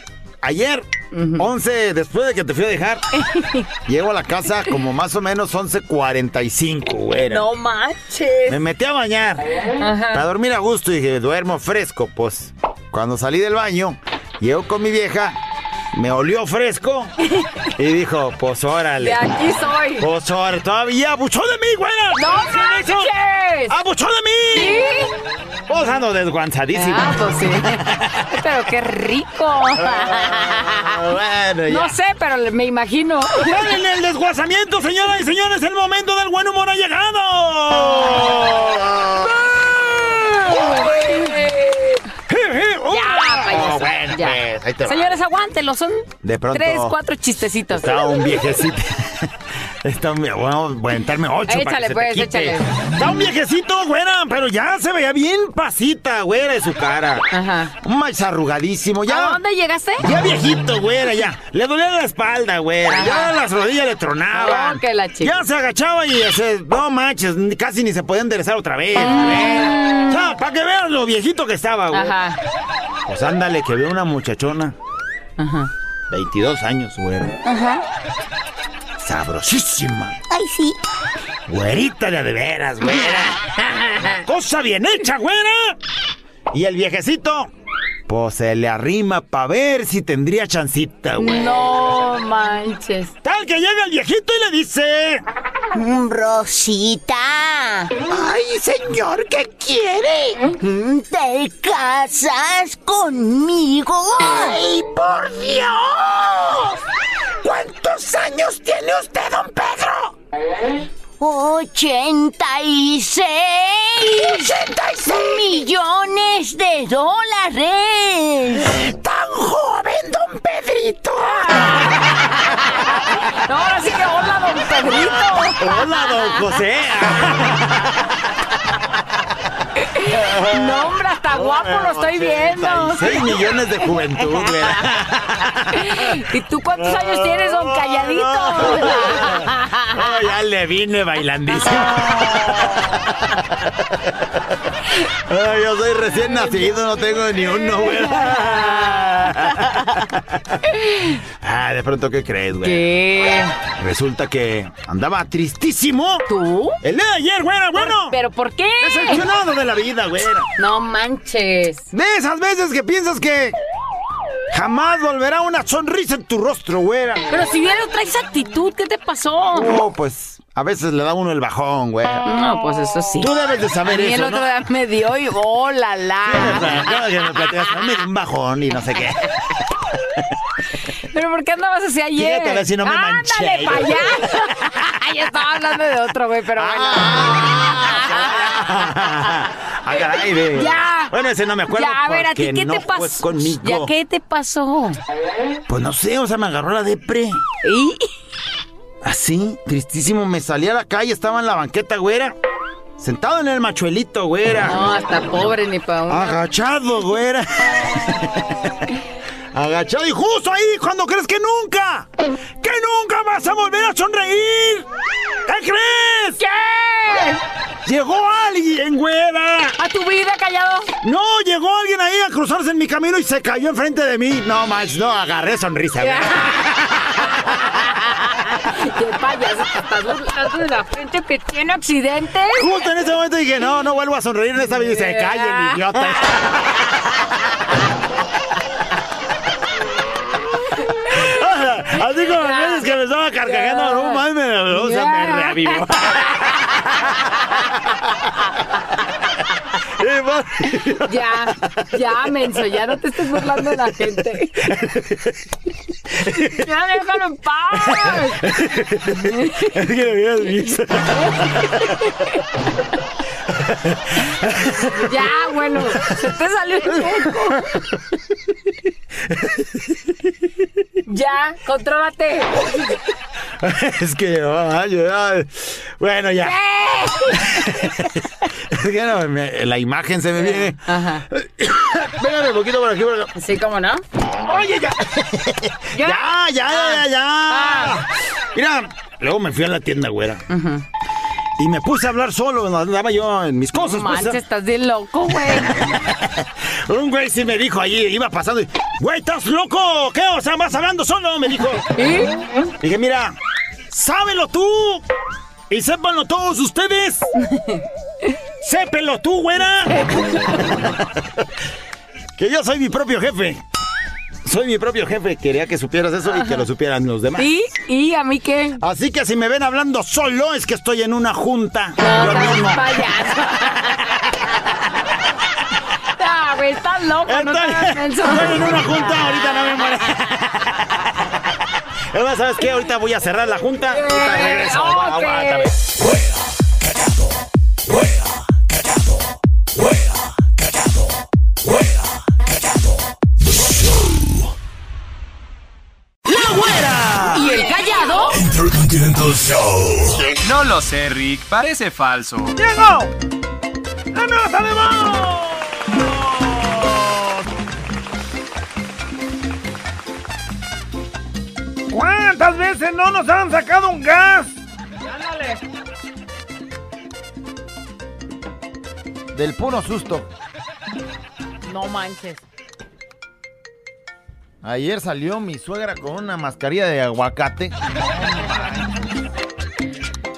ayer, 11, después de que te fui a dejar, *laughs* llego a la casa como más o menos 11.45, güera. No manches. Me metí a bañar. Para dormir a gusto y dije, duermo fresco. Pues cuando salí del baño, llego con mi vieja, me olió fresco y dijo, pues órale. De aquí soy. Pues órale, todavía abuchó de mí, güera. ¡No manches! ¡Abuchó de mí! ¿Sí? Pues ando desguanzadísimo. Ah, pues sí. *laughs* Pero qué rico. bueno, ya. No sé, pero me imagino. Ya en el desguazamiento, señoras y señores, el momento del buen humor ha llegado. Ya, Oh, bueno, ya. pues, ahí te. Señores, aguántenlo. Son De pronto- tres, cuatro chistecitos. Está un viejecito. *laughs* Está un, bueno, voy a ocho para Échale, se pues, te quite. échale. Está un viejecito, güera, pero ya se veía bien pasita, güera, de su cara. Ajá. Un más arrugadísimo, ya. ¿A dónde llegaste? Ya viejito, güera, ya. Le dolía la espalda, güera. Ya las rodillas le tronaban. Oh, que la chica. Ya se agachaba y se, no manches, casi ni se podía enderezar otra vez. Ah. güera. O sea, para que veas lo viejito que estaba, güey. Ajá. Pues ándale, que veo una muchachona. Ajá. 22 años, güera. Ajá. Sabrosísima. Ay, sí. Güerita de veras, güera. *laughs* Cosa bien hecha, güera. Y el viejecito, pues se le arrima para ver si tendría chancita, güey. No manches. Tal que llega el viejito y le dice... Rosita. Ay, señor, ¿qué quiere? ¿Te casas conmigo? ¡Ay, por Dios! ¿Cuántos años tiene usted, don Pedro? 86 ¡86! millones de dólares. ¡Tan joven, don Pedrito! *laughs* No, ahora sí que hola, don Pedrito. Hola, don José. *laughs* *laughs* No, hombre, hasta guapo lo estoy viendo. 6 millones de juventud, güera. *laughs* ¿Y tú cuántos años tienes, don Calladito? *laughs* Oh, ya le vine bailandísimo. Ay, yo soy recién nacido, no tengo ni uno, güey. Ah, de pronto, ¿qué crees, güey? ¿Qué? Resulta que andaba tristísimo. ¿Tú? El día de ayer, güera, bueno. ¿Pero por qué? Decepcionado de la vida, güera. No manches. De esas veces que piensas que jamás volverá una sonrisa en tu rostro, güera. Pero si bien traes actitud, ¿qué te pasó? Oh, pues a veces le da uno el bajón, güera. No, pues eso sí. Tú debes de saber A mí el eso, otro ¿no? día me dio y oh, la la. Que me platicas, me dio un bajón y no sé qué. *laughs* ¿Pero por qué andabas así ayer? Fíjate, a ver si no me manché. ¡Ándale para allá! ya estaba hablando de otro, güey, pero bueno. Ah, caray, *laughs* ve. Ya. Bueno, ese no me acuerdo. Ya, a ver, ¿a ti qué no te pasó? conmigo. ¿Ya qué te pasó? Pues no sé, o sea, me agarró la depre. ¿Y? Así, tristísimo, me salí a la calle, estaba en la banqueta, güera. Sentado en el machuelito, güera. No, hasta pobre ni uno. Agachado, güera. *laughs* Agachado y justo ahí cuando crees que nunca, que nunca vas a volver a sonreír. ¿Qué crees? ¿Qué? Llegó alguien, güera. ¿A tu vida, callado? No, llegó alguien ahí a cruzarse en mi camino y se cayó enfrente de mí. No, más, no, agarré sonrisa, güera. *laughs* ¿Qué payaso? ¿Te estás burlando de la gente que tiene accidentes? Justo en ese momento dije, no, no vuelvo a sonreír en esta vida y se cae el idiota. *laughs* *laughs* Así como las veces que me estaba carcajando, no mames, me, o sea, me reavivó. *laughs* *laughs* Ya, ya, menso, ya no te estés burlando de la gente. *laughs* Ya déjalo en paz. Es que lo hubieras visto. *laughs* Ya, bueno, se te salió un poco. Ya, contrólate. *laughs* Es que, ay, ay. bueno, ya. *laughs* Es que no, me- la imagen se me viene. Ajá. Véngame un poquito por aquí. Por acá. Sí, ¿cómo no? Oye, ya. ¿Ya? Ya, ya, ya, ya, ya. Ah. Mira, luego me fui a la tienda, güera. Y me puse a hablar solo, andaba yo en mis cosas. No pues, manches, estás bien loco, güey. *laughs* Un güey sí me dijo allí, iba pasando y, güey, ¿estás loco? ¿Qué? O sea, vas hablando solo, me dijo. ¿Y? Dije, mira, sábelo tú y sépanlo todos ustedes. Sépelo tú, güera. *laughs* *laughs* que yo soy mi propio jefe. Soy mi propio jefe. Quería que supieras eso y que lo supieran los demás. ¿Y? ¿Y a mí qué? Así que si me ven hablando solo es que estoy en una junta. No, Yo estás mismo. payaso. *laughs* Ah, güey, estás loco, no te Estoy, estoy en una junta, ahorita no me *laughs* más, ¿sabes qué? Ahorita voy a cerrar la junta. Ahorita regreso. ok. Aguántame. ¡La Show. No lo sé, Rick. Parece falso. ¡Llegó! ¡La nota de voz! ¿Cuántas veces no nos han sacado un gas? Del puro susto. No manches. Ayer salió mi suegra con una mascarilla de aguacate.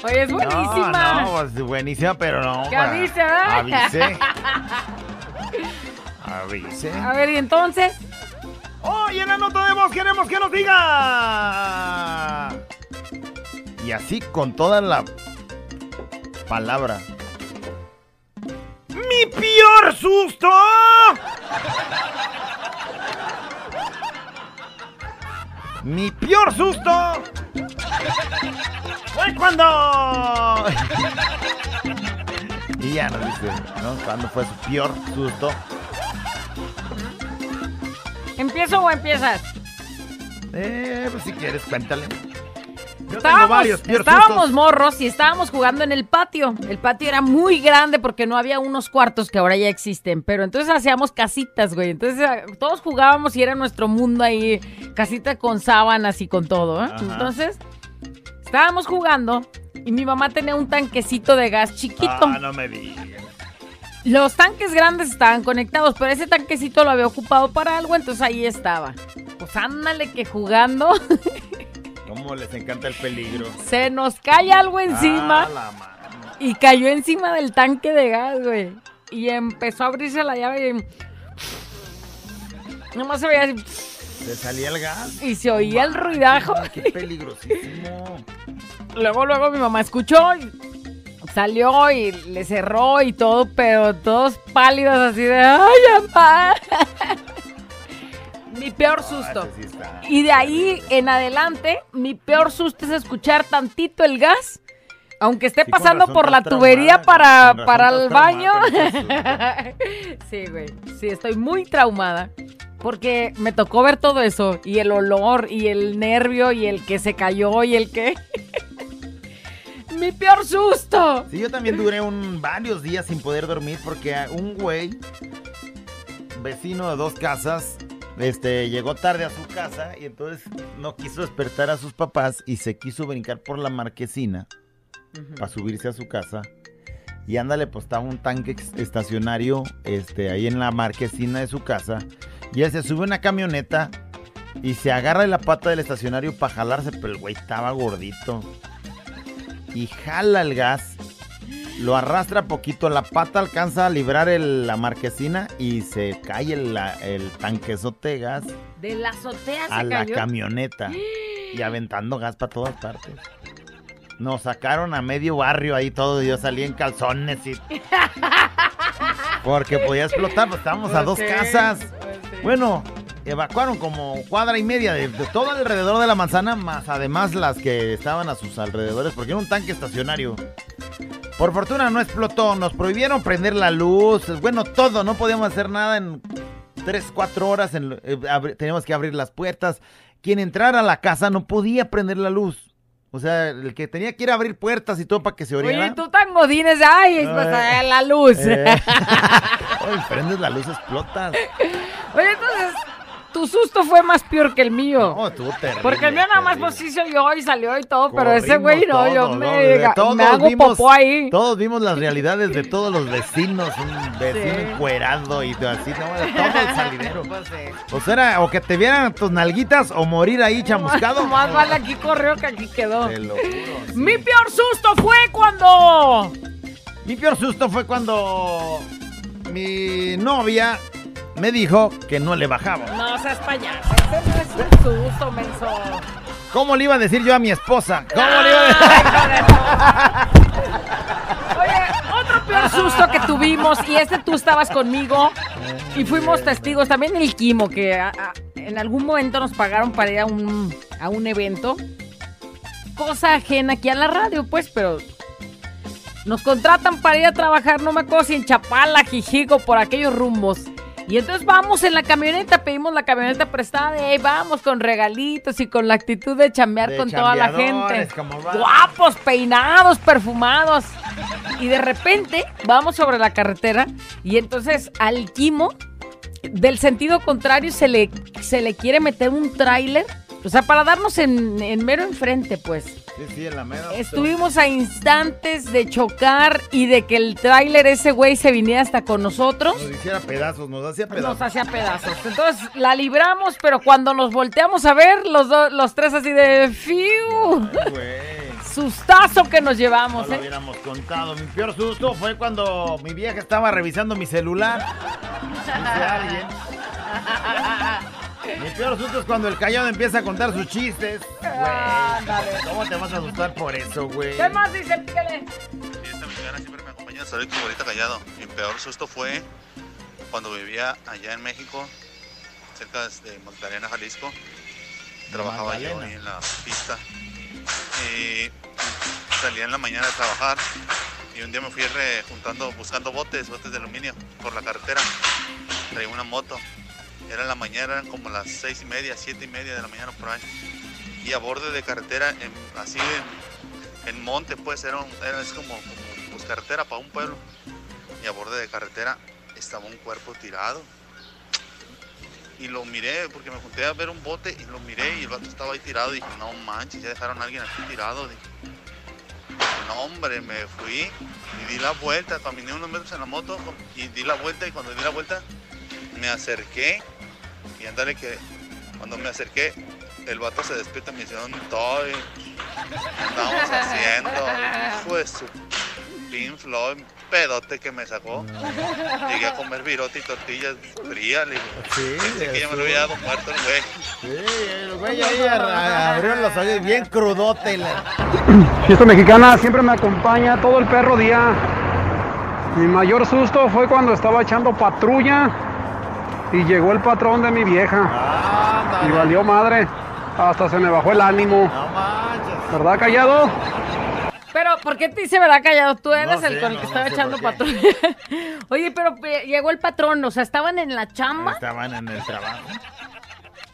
Oye, es buenísima. No, no, pues buenísima, pero no. ¿Qué para- verdad? Avisé. *laughs* Avisé. A ver, ¿y entonces? Oye, en la nota de voz queremos que nos diga. Y así con toda la palabra. ¡Mi peor susto! Mi peor susto fue cuando. *laughs* y ya nos dice, ¿no? ¿Cuándo fue su peor susto? ¿Empiezo o empiezas? Eh, pues si quieres, cuéntale. Estábamos, varios estábamos morros y estábamos jugando en el patio. El patio era muy grande porque no había unos cuartos que ahora ya existen. Pero entonces hacíamos casitas, güey. Entonces ah, todos jugábamos y era nuestro mundo ahí. Casita con sábanas y con todo. ¿eh? Entonces estábamos jugando y mi mamá tenía un tanquecito de gas chiquito. Ah, no me digas. Los tanques grandes estaban conectados, pero ese tanquecito lo había ocupado para algo, entonces ahí estaba. Pues ándale que jugando *laughs* ¿Cómo les encanta el peligro? se nos cae algo encima Ah, y cayó encima del tanque de gas, güey. Y empezó a abrirse la llave y nomás se veía así, ¿Se salía el gas? y se oía el ruidajo. ¡Qué peligrosísimo! Luego, luego mi mamá escuchó y salió y le cerró y todo, pero todos pálidos así de ¡ay, mamá! Mi peor susto. Ese sí está. Y de ahí en adelante, mi peor susto es escuchar tantito el gas, aunque esté Sí, pasando por la tubería para, para el baño. *laughs* sí, güey. Sí, estoy muy traumada. Porque me tocó ver todo eso. Y el olor, y el nervio, y el que se cayó, y el que. *laughs* mi peor susto. Sí, yo también duré un, varios días sin poder dormir porque un güey, vecino de dos casas, este, llegó tarde a su casa y entonces no quiso despertar a sus papás y se quiso brincar por la marquesina para subirse a su casa. Y ándale, pues estaba un tanque estacionario este, ahí en la marquesina de su casa. Y él se sube a una camioneta y se agarra de la pata del estacionario para jalarse, pero el güey estaba gordito. Y jala el gas, lo arrastra poquito, la pata alcanza a librar el- la marquesina y se cae el, la- el tanquezote de gas De la azotea se a la camioneta *gasps* y aventando gas para todas partes. Nos sacaron a medio barrio ahí todo, y yo salí en calzones y *laughs* Porque podía explotar, pues estábamos a dos sí, casas. pues sí. Bueno, evacuaron como cuadra y media de, de todo alrededor de la manzana, más además las que estaban a sus alrededores, porque era un tanque estacionario. Por fortuna no explotó, nos prohibieron prender la luz, bueno, todo, no podíamos hacer nada en 3, 4 horas, en, eh, teníamos que abrir las puertas. Quien entrara a la casa no podía prender la luz. O sea, el que tenía que ir a abrir puertas y todo para que se oriara. Oye, tú tan godines, ay, eh, la luz. Eh. *laughs* *laughs* Ay, prendes la luz, explotas. Oye, entonces, tu susto fue más peor que el mío. No, estuvo terrible. Porque el mío nada más pues sí se oyó y salió y todo, pero ese güey no, yo me, ¿no? Todos me hago vimos- popó ahí. Todos vimos las realidades de todos los vecinos, un vecino Sí. encuerado y así, no, *laughs* todo el salidero. Pues sí. O sea, era o que te vieran tus nalguitas o morir ahí chamuscado. *laughs* Más vale aquí corrió que aquí quedó. Te lo juro. Mi peor susto fue cuando... Mi peor susto fue cuando mi novia me dijo que no le bajaba. No seas payaso, ese no es un susto, menso. ¿Cómo le iba a decir yo a mi esposa? ¿Cómo le iba a decir? Oye, otro peor susto que tuvimos, y este tú estabas conmigo, y fuimos testigos, también el Kimo, que a- a- en algún momento nos pagaron para ir a un, a un evento. Cosa ajena aquí a la radio, pues, pero nos contratan para ir a trabajar, no me acuerdo si en Chapala, Jijico, por aquellos rumbos. Y entonces vamos en la camioneta, pedimos la camioneta prestada y ahí vamos con regalitos y con la actitud de chambear De con toda la gente. Guapos, peinados, perfumados. Y de repente vamos sobre la carretera y entonces al Kimo, del sentido contrario, se le, se le quiere meter un tráiler. O sea, para darnos en, en mero enfrente, pues. Sí, sí, en la mera. Estuvimos a instantes de chocar y de que el tráiler ese güey se viniera hasta con nosotros. Nos hiciera pedazos, nos hacía pedazos. Nos hacía pedazos. Entonces la libramos, pero cuando nos volteamos a ver, los, do- los tres así de fiu. Sustazo que nos No llevamos, lo ¿eh? hubiéramos contado. Mi peor susto fue cuando mi vieja estaba revisando mi celular. Dice alguien. Mi peor susto es cuando el callado empieza a contar sus chistes. Güey, ¿Cómo te vas a asustar por eso, güey? ¿Qué más dice? Pícale. Esta mañana siempre me acompaña Soy como ahorita callado. Mi peor susto fue cuando vivía allá en México, cerca de Magdalena, Jalisco. Trabajaba yo Magdalena. ahí en la pista. Y salía en la mañana a trabajar. Y un día me fui re- juntando, buscando botes, botes de aluminio por la carretera. Traía una moto. Era en la mañana, eran como las seis y media, siete y media de la mañana por ahí. Y a borde de carretera, así en, monte, pues era, era es como, como, pues, carretera para un pueblo. Y a borde de carretera estaba un cuerpo tirado. Y lo miré, porque me junté a ver un bote y lo miré y el vato estaba ahí tirado. Y dije, no manches, ya dejaron a alguien aquí tirado. Dije, no hombre, me fui y di la vuelta, caminé unos metros en la moto y di la vuelta y cuando di la vuelta me acerqué y andale que cuando me acerqué el vato se despierta y me dice, ¿dónde estoy? ¿Qué andamos haciendo? Hijo de su Pink Floyd, pedote que me sacó. Llegué a comer virote y tortillas frías, le. Sí, Pensé que ya me lo había dado muerto el güey. Sí, el güey ahí abrió los ojos bien crudote. la- Fiesta mexicana siempre me acompaña todo el perro día. Mi mayor susto fue cuando estaba echando patrulla y llegó el patrón de mi vieja. Y valió madre. Hasta se me bajó el ánimo. ¿Verdad, callado? Pero, ¿por qué te dice verdad callado? Tú eres No el sé, con el no, que no estaba sé echando patrón. *laughs* Oye, pero eh, llegó el patrón, o sea, estaban en la chamba. Estaban en el trabajo.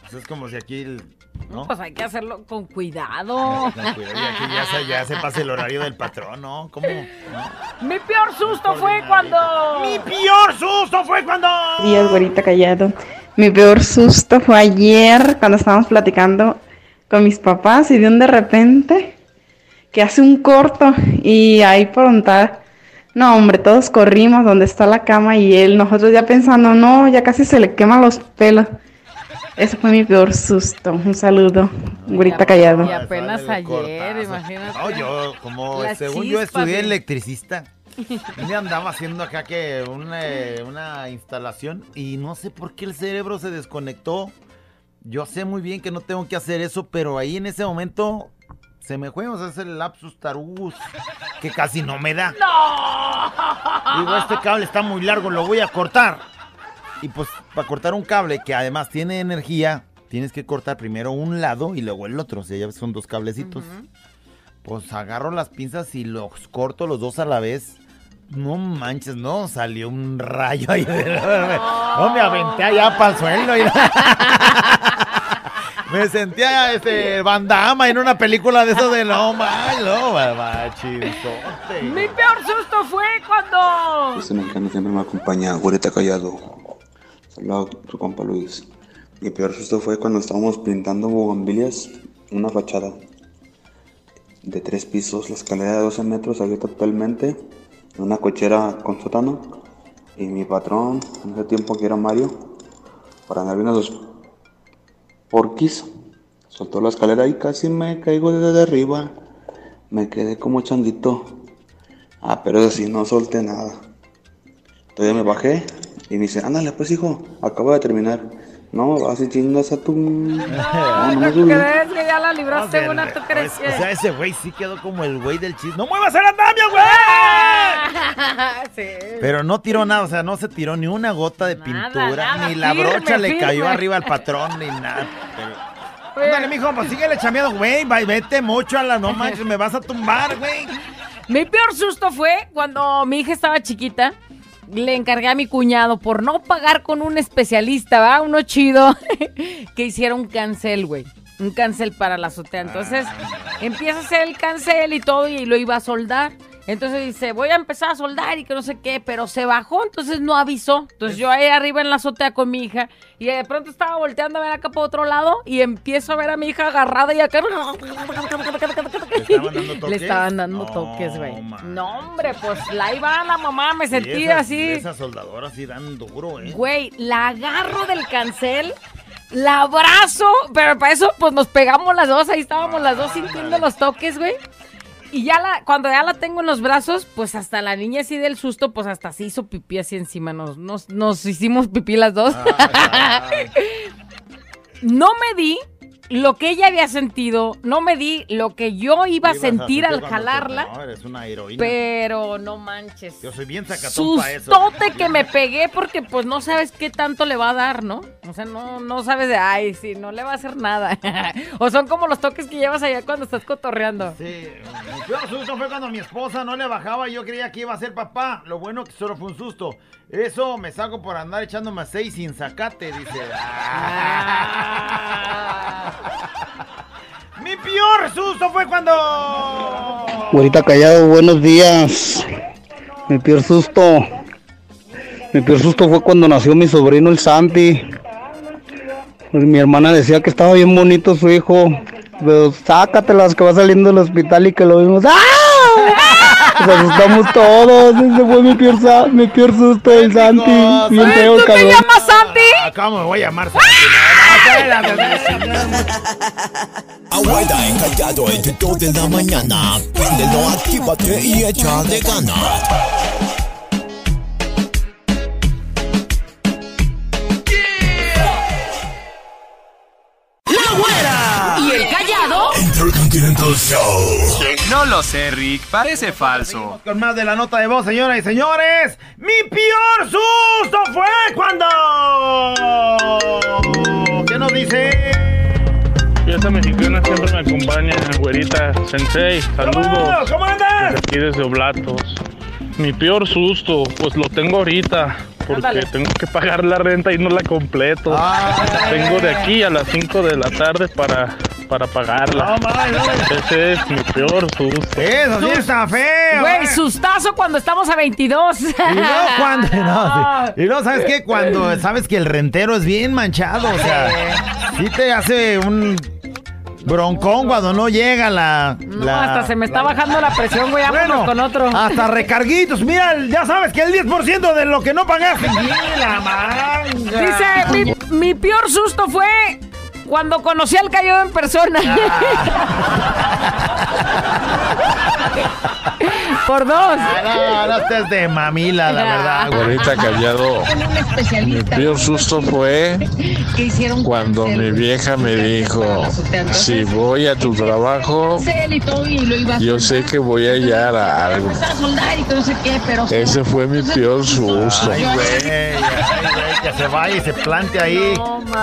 Pues es como si aquí, el- ¿no? Pues hay que hacerlo con cuidado. Con cuidado, y aquí ya se, ya se pasa el horario del patrón, ¿no? ¿Cómo? ¿No? Mi peor susto fue cuando. ¡Mi peor susto fue cuando! días, güerita callado. Mi peor susto fue ayer cuando estábamos platicando con mis papás y de un de repente que hace un corto y ahí por No, hombre, todos corrimos donde está la cama y él, nosotros ya pensando, no, ya casi se le queman los pelos. Ese fue mi peor susto. Un saludo, güerita callado. Y apenas ayer, imagínate. No, yo, como Las según yo chispas, estudié ¿eh? electricista, *laughs* me andaba haciendo acá que una, una instalación y no sé por qué el cerebro se desconectó. Yo sé muy bien que no tengo que hacer eso, pero ahí en ese momento se me fue, o sea, es el lapsus tarugus. que casi no me da. Digo, este cable está muy largo, lo voy a cortar. Y pues para cortar un cable que además tiene energía, tienes que cortar primero un lado y luego el otro. O sea, ya son dos cablecitos. Pues agarro las pinzas y los corto los dos a la vez. No manches, no, salió un rayo ahí. de- No, me aventé allá para el suelo. y- *laughs* Me sentía este bandama en una película de eso de no manches, no. Mi peor susto fue cuando... Este mexicano siempre me acompaña, güerita callado. A su compa Luis. Mi peor susto fue cuando estábamos pintando bugambilias en una fachada de tres pisos, la escalera de 12 metros abierta totalmente, una cochera con sótano. Y mi patrón, en ese tiempo que era Mario, para andar viendo los porquis, soltó la escalera y casi me caigo desde arriba. Me quedé como changuito. Ah, pero eso sí, no solté nada. Entonces me bajé y me dice, ándale pues hijo, acabo de terminar. No, vas y chingas a tu... No, no me ¿Tú crees que ya la libraste No, una? ¿Tú crees o sea, ese güey sí quedó como el güey del chiste. ¡No muevas el andamio, güey! *laughs* sí. Pero no tiró nada, o sea, no se tiró ni una gota de pintura, nada, ni la firme, brocha le cayó arriba al patrón, ni nada. Pero... Ándale, mijo, pues síguele chameando, güey, vete mucho a la no manches, me vas a tumbar, güey. Mi peor susto fue cuando mi hija estaba chiquita. Le encargué a mi cuñado por no pagar con un especialista, ¿va? Uno chido, *laughs* que hiciera un cancel, güey. Un cancel para la azotea. Entonces, empieza a hacer el cancel y todo y lo iba a soldar. Entonces dice, voy a empezar a soldar y que no sé qué, pero se bajó, entonces no avisó. Entonces yo ahí arriba en la azotea con mi hija y de pronto estaba volteando a ver acá por otro lado y empiezo a ver a mi hija agarrada y acá... Le estaban dando *laughs* toques, güey. No, hombre, pues la iba la mamá, me sentí esas- así. Esas soldadoras sí dan duro, ¿eh? Güey, la agarro del cancel, la abrazo, pero para eso pues nos pegamos las dos, ahí estábamos las dos sintiendo los toques, güey. Y ya la, cuando ya la tengo en los brazos, pues hasta la niña así del susto, pues hasta se hizo pipí así encima, nos, nos, nos hicimos pipí las dos. *laughs* no me di lo que ella había sentido, no me di lo que yo iba a sentir al te- jalarla. No, eres una heroína. Pero no manches. Yo soy bien sacatón para eso. Sustote que me pegué porque pues no sabes qué tanto le va a dar, ¿no? O sea, no, no sabes de, ay, sí, no le va a hacer nada. *laughs* o son como los toques que llevas allá cuando estás cotorreando. Sí, mi peor susto fue cuando mi esposa no le bajaba y yo creía que iba a ser papá. Lo bueno que solo fue un susto. Eso me saco por andar echándome a seis sin sacate, dice. *laughs* *laughs* Mi peor susto fue cuando... Güerita Callado, buenos días. Mi peor susto. Mi peor susto fue cuando nació mi sobrino el Santi. Pues mi hermana decía que estaba bien bonito su hijo. Pero sácatelas que va saliendo del hospital y que lo vimos. ¡Ah! Nos asustamos todos. Ese fue mi peor, sa- mi peor susto el Santi. Bien feo, cabrón. Santi? Ah, ¿Cómo me voy a llamar Santi? No. Abuela encallado entre 2 de la mañana. Préndelo, actívate y échale ganas. Show. No lo sé, Rick, parece falso. Con más de la nota de voz, señoras y señores. Mi peor susto fue cuando... ¿Qué nos dice? Fiesta mexicana siempre me acompaña, güerita, sensei, saludos. ¿Cómo andas? Desde aquí desde Oblatos. Mi peor susto, pues lo tengo ahorita, porque Ándale. tengo que pagar la renta y no la completo. Tengo de aquí a las 5 de la tarde para, para pagarla. Ese es mi peor susto. Eso sí está feo. Güey, eh. sustazo cuando estamos a 22. Y luego cuando, *laughs* no, sí. y luego, ¿sabes qué? Cuando sabes que el rentero es bien manchado, o sea, sí te hace un broncón cuando no llega la... No, la- hasta se me está bajando la presión, güey. Bueno, con otro. Hasta recarguitos. Mira, ya sabes que el 10% de lo que no pagaste. ¡Mira, manga! Dice, mi, mi peor susto fue cuando conocí al callado en persona. *laughs* Por dos. No, no estés de mamila, la verdad. Güerita callado. *laughs* Mi peor susto fue cuando mi vieja me dijo, si voy a tu trabajo, yo sé que voy a hallar a algo. Ese fue mi peor susto. Ay, güey, ay, güey, que se vaya y se plante ahí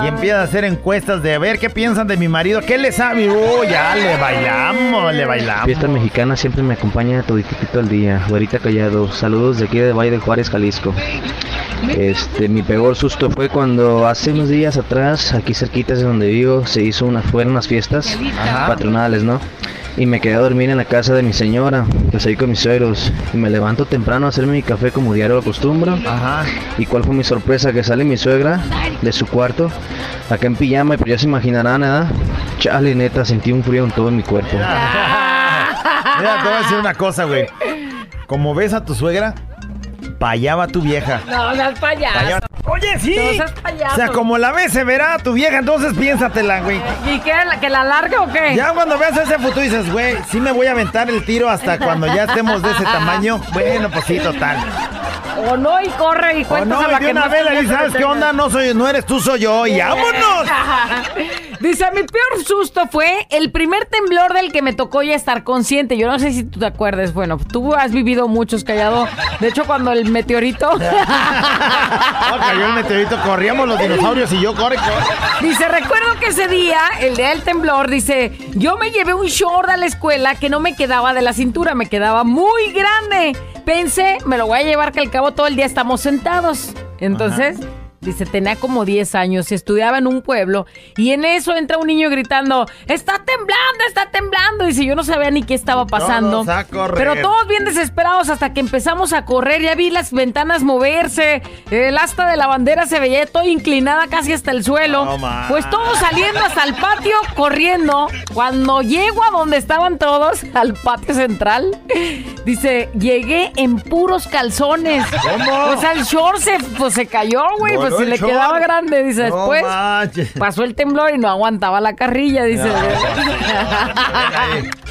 y empieza a hacer encuestas de a ver qué piensan de mi marido, qué le sabe. Oh, ya le bailamos, le bailamos. Fiesta mexicana siempre me acompaña toditito el día. Güerita Callado, saludos de aquí de Valle de Juárez, Jalisco. Este, mi peor susto fue cuando hace unos días atrás, aquí cerquitas de donde vivo, se hizo una, fueron unas fiestas Ajá. patronales, ¿no? Y me quedé a dormir en la casa de mi señora, pues ahí con mis suegros. Y me levanto temprano a hacerme mi café como diario acostumbro. Ajá. ¿Y cuál fue mi sorpresa? Que sale mi suegra de su cuarto, acá en pijama, y pues ya se imaginarán, ¿verdad? Chale, neta, sentí un frío en todo mi cuerpo. *laughs* Mira, te voy a decir una cosa, güey. Como ves a tu suegra, pa' allá va tu vieja. No, seas payaso. Pa' allá- Oye, sí. No seas payaso. O sea, como la ves, se verá tu vieja, entonces piénsatela, güey. ¿Y qué? ¿La- ¿Que la largue o qué? Ya cuando veas ese futuro dices, güey, sí me voy a aventar el tiro hasta cuando ya estemos de ese tamaño. Bueno, pues sí, total. O no, y corre y O cuentas no, a la y de que una vez le tengas dices, ¿sabes qué onda? tener". No, soy, no eres tú, soy yo. ¡Y *laughs* vámonos! *laughs* Dice, mi peor susto fue el primer temblor del que me tocó ya estar consciente. Yo no sé si tú te acuerdas. Bueno, tú has vivido muchos, callado. De hecho, cuando el meteorito... *laughs* Cayó el meteorito, corríamos los dinosaurios y yo corre, corre. Dice, recuerdo que ese día, el día del temblor, dice, yo me llevé un short a la escuela que no me quedaba de la cintura, me quedaba muy grande. Pensé, me lo voy a llevar que al cabo todo el día estamos sentados. Entonces, dice, tenía como 10 años y estudiaba en un pueblo y en eso entra un niño gritando, está temblando, está temblando. Dice, yo no sabía ni qué estaba pasando. Todos a correr. Pero todos bien desesperados hasta que empezamos a correr. Ya vi las ventanas moverse, el asta de la bandera se veía toda inclinada casi hasta el suelo. Pues todos saliendo hasta el patio corriendo. Cuando llego a donde estaban todos, al patio central, dice, llegué en puros calzones. ¿Cómo? Sea, el short se, pues, se cayó, güey. Pues si le short. quedaba grande. Dice, No después manches. pasó el temblor y no aguantaba la carrilla. Dice.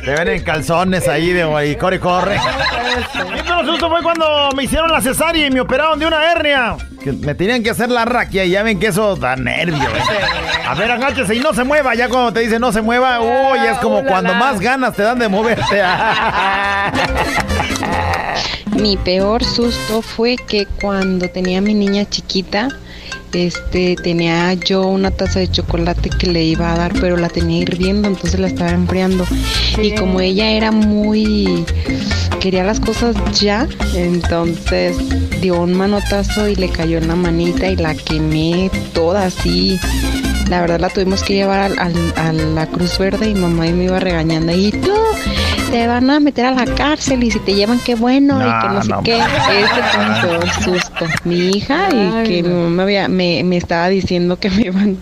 Te ven en calzones ahí de y corre, corre. Mi peor susto fue cuando me hicieron la cesárea y me operaron de una hernia. Que me tenían que hacer la raquia y ya ven que eso da nervio. ¿eh? A ver, agáchese y no se mueva. Ya cuando te dice no se mueva, uy, es como Uh, cuando la. más ganas te dan de moverte. *laughs* Mi peor susto fue que cuando tenía a mi niña chiquita, este, tenía yo una taza de chocolate que le iba a dar, pero la tenía hirviendo, entonces la estaba enfriando. Y como ella era muy, quería las cosas ya, entonces dio un manotazo y le cayó en la manita y la quemé toda así. La verdad la tuvimos que llevar al- al- a la Cruz Verde y mamá me iba regañando. Y tú, te van a meter a la cárcel y si te llevan, qué bueno y que No, no sé no qué. Ese fue mi peor susto. Mi hija y que mi mamá me, había- me, me estaba diciendo que me iban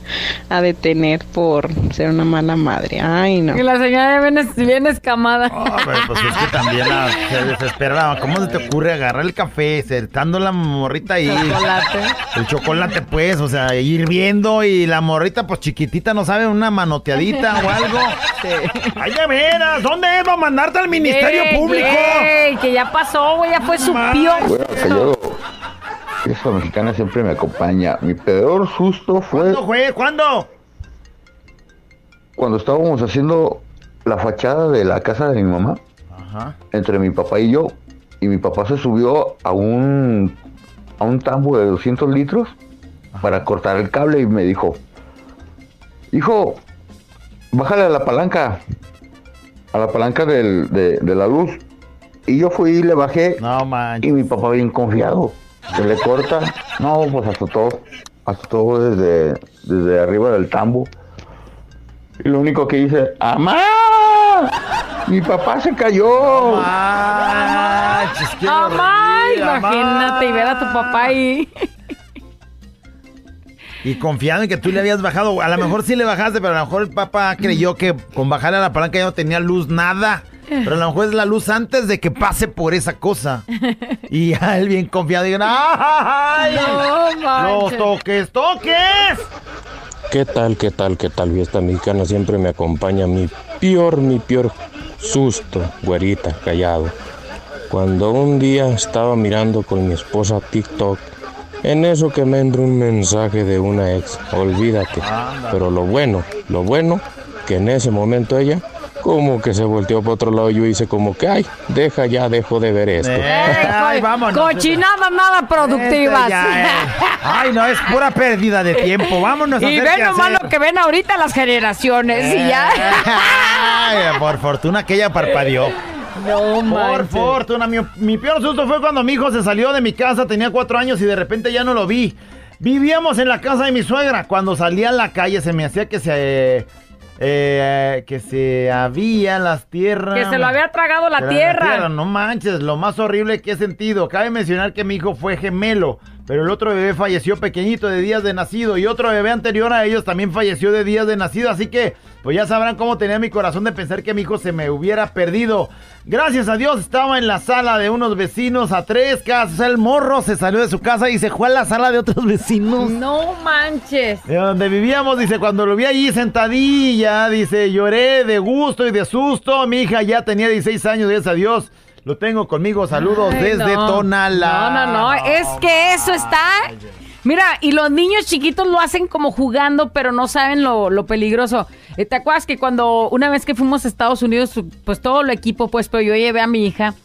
a detener por ser una mala madre. Ay, no. Y la señora viene, viene escamada. Pero pues es que también la, se desesperaba. ¿Cómo se te ocurre agarrar el café, sentando la morrita ahí? Chocolate. El chocolate, pues, o sea, hirviendo y la morrita, pues chiquitita, no sabe, una manoteadita o algo. ¡Ay, de veras! ¿Dónde es? ¿Va a mandarte al Ministerio Ey, Público? güey, que ya pasó, güey, ya fue su peor. Esa mexicana siempre me acompaña. Mi peor susto fue ¿Cuándo fue? ¿Cuándo? cuando estábamos haciendo la fachada de la casa de mi mamá, Ajá. entre mi papá y yo, y mi papá se subió a un, a un tambo de 200 litros para cortar el cable y me dijo, hijo, bájale a la palanca, a la palanca del- de, de la luz. Y yo fui y le bajé y mi papá bien confiado, se le corta, no, pues hasta todo, hasta todo desde, desde arriba del tambo. Y lo único que hice, ¡Amá! Mi papá se cayó. Horrible, imagínate y ver a tu papá ahí. Y confiando en que tú le habías bajado. A lo mejor sí le bajaste, pero a lo mejor el papá creyó que con bajarle a la palanca ya no tenía luz nada. Pero a lo mejor es la luz antes de que pase por esa cosa. Y ya él bien confiado dijo, ¡ay! No ¡Los manches. toques, toques! ¿Qué tal, qué tal, qué tal? Fiesta mexicana siempre me acompaña mi peor, mi peor susto, güerita, callado. Cuando un día estaba mirando con mi esposa TikTok, en eso que me entra un mensaje de una ex, olvídate. Pero lo bueno, lo bueno, que en ese momento ella como que se volteó para otro lado y yo hice como que, ay, deja ya, dejo de ver esto. Ay, vámonos. Cochinadas nada productivas. Este ya, eh. Ay, no, es pura pérdida de tiempo. Vámonos a y ven nomás lo que ven ahorita las generaciones y ya. Ay, por fortuna que ella parpadeó. No, Por fortuna, mi, mi peor susto fue cuando mi hijo se salió de mi casa, tenía cuatro años y de repente ya no lo vi. Vivíamos en la casa de mi suegra. Cuando salía a la calle se me hacía que se... eh, que se había las tierras. Que se lo había tragado la Era tierra. No manches, lo más horrible que he sentido. Cabe mencionar que mi hijo fue gemelo, pero el otro bebé falleció pequeñito de días de nacido y otro bebé anterior a ellos también falleció de días de nacido. Así que, pues ya sabrán cómo tenía mi corazón de pensar que mi hijo se me hubiera perdido. Gracias a Dios estaba en la sala de unos vecinos a tres casas. El morro se salió de su casa y se fue a la sala de otros vecinos. No manches. De donde vivíamos, dice, cuando lo vi allí sentadilla, dice, lloré de gusto y de susto. Mi hija ya tenía 16 años, gracias a Dios. Lo tengo conmigo. Saludos Ay, desde no. Tonala. No, no, no. Es que eso está. Mira, y los niños chiquitos lo hacen como jugando, pero no saben lo, lo peligroso. Eh, ¿Te acuerdas que cuando una vez que fuimos a Estados Unidos, pues todo el equipo, pues, pero yo llevé a mi hija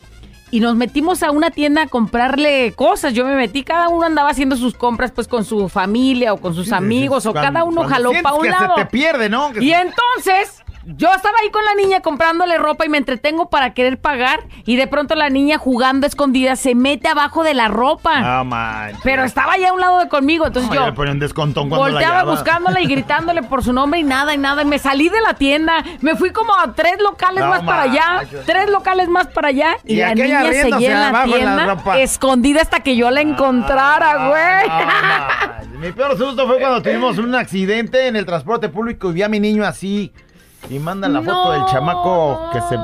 y nos metimos a una tienda a comprarle cosas. Yo me metí, cada uno andaba haciendo sus compras, pues, con su familia o con sus amigos, o cada uno jaló para un que lado. se te pierde, ¿no? Que Y entonces, yo estaba ahí con la niña comprándole ropa y me entretengo para querer pagar. Y de pronto la niña jugando escondida se mete abajo de la ropa. No. Pero estaba ya a un lado de conmigo. Entonces No, yo le un descontón cuando la volteaba hallaba. buscándola y gritándole por su nombre y nada y nada. Y me salí de la tienda. Me fui como a tres locales No más para allá. Tres locales más para allá. Y, Y la niña seguía en la la tienda ropa. escondida hasta que yo la encontrara, güey. Ah, Mi peor susto fue cuando tuvimos un accidente en el transporte público y vi a mi niño así. Y mandan la foto del chamaco que se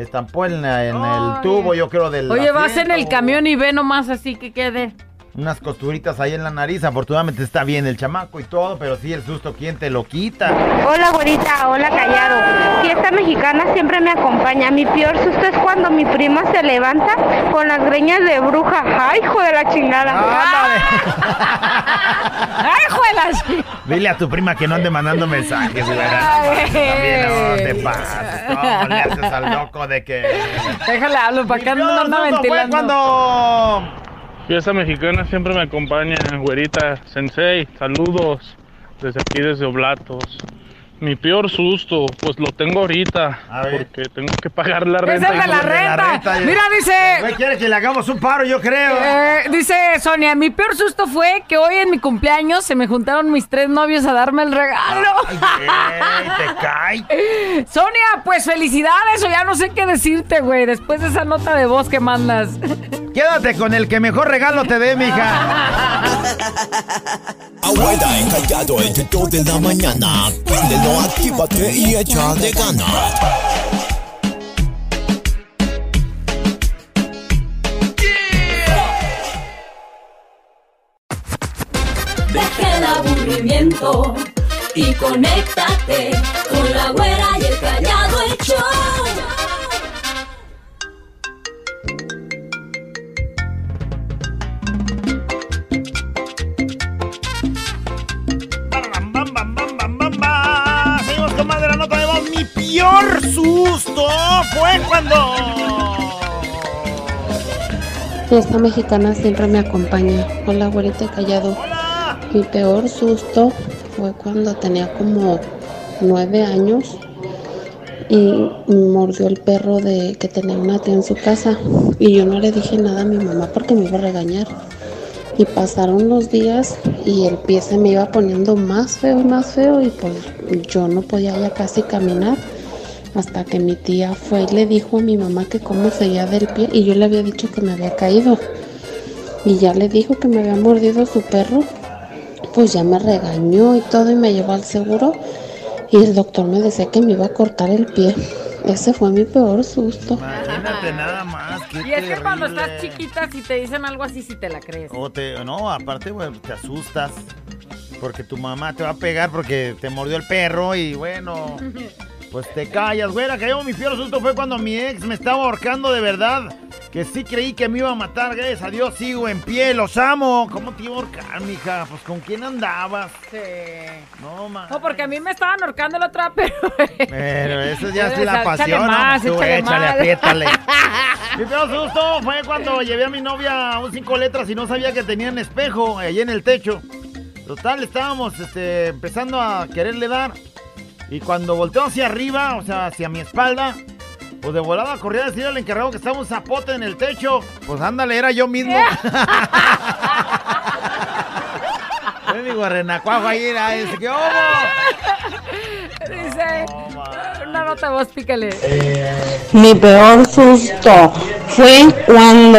estampó en, la- en el tubo, yo creo, del. Oye, vas en el camión y ve nomás así que quede. Unas costuritas ahí en la nariz. Afortunadamente está bien el chamaco y todo, pero sí el susto, ¿quién te lo quita? Hola güerita, hola callado. Fiesta mexicana siempre me acompaña. Mi peor susto es cuando mi prima se levanta con las greñas de bruja. ¡Ay, hijo de la chingada! *laughs* ¡Ay, juelas! Dile a tu prima que no ande mandando mensajes, güera. Ay. También no te pases. ¿Cómo le haces al loco de que. Déjale hablo para que no anda fue ventilando. cuando. Fiesta mexicana siempre me acompaña, güerita, sensei, saludos desde aquí, desde Oblatos. Mi peor susto, pues lo tengo ahorita, porque tengo que pagar la renta. es de la renta. Mira, dice. Güey, quiere que le hagamos un paro, yo creo. Eh, dice Sonia, mi peor susto fue que hoy en mi cumpleaños se me juntaron mis tres novios a darme el regalo. te cae. *laughs* Sonia, pues felicidades o ya no sé qué decirte, güey, después de esa nota de voz que mandas. *laughs* Quédate con el que mejor regalo te dé, mija. Abuela encallado 2 de la mañana. Actívate y échale ganas. Deja el aburrimiento y conéctate con la güera y el callado el show. Mi peor susto fue cuando. Fiesta mexicana siempre me acompaña. Hola, güerita callado. Mi peor susto fue cuando tenía como nueve años y mordió el perro de que tenía una tía en su casa y yo no le dije nada a mi mamá porque me iba a regañar. Pasaron los días y el pie se me iba poniendo más feo y más feo y pues yo no podía ya casi caminar hasta que mi tía fue y le dijo a mi mamá que cómo seguía del pie y yo le había dicho que me había caído. Y ya le dijo que me había mordido su perro pues ya me regañó y todo y me llevó al seguro. Y el doctor me decía que me iba a cortar el pie. Ese fue mi peor susto. Qué Y es que cuando estás chiquita, si te dicen algo así, si te la crees. O te, no, aparte, güey, te asustas. Porque tu mamá te va a pegar porque te mordió el perro y bueno, *laughs* pues te callas, güera. Que yo mi peor susto fue cuando mi ex me estaba ahorcando de verdad. que sí creí que me iba a matar, gracias a Dios sigo en pie, los amo. ¿Cómo te iba a ahorcar, mija? Pues con quién andabas. Sí. No, ma. No, porque a mí me estaban ahorcando la otra, pero. *laughs* Pero eso ya es Échale la pasión. más, ¿no? Tú échale échale, más. apriétale. *laughs* Mi peor susto fue cuando llevé a mi novia a un cinco letras y no sabía que tenían espejo ahí en el techo. Total, estábamos este, empezando a quererle dar. Y cuando volteo hacia arriba, o sea, hacia mi espalda, pues de volada corrí a decirle al encargado que estaba un zapote en el techo. Pues ándale, era yo mismo. *laughs* Le digo a Renacuajo ahí, era ese, ¿qué hubo? Dice. Mi peor susto fue cuando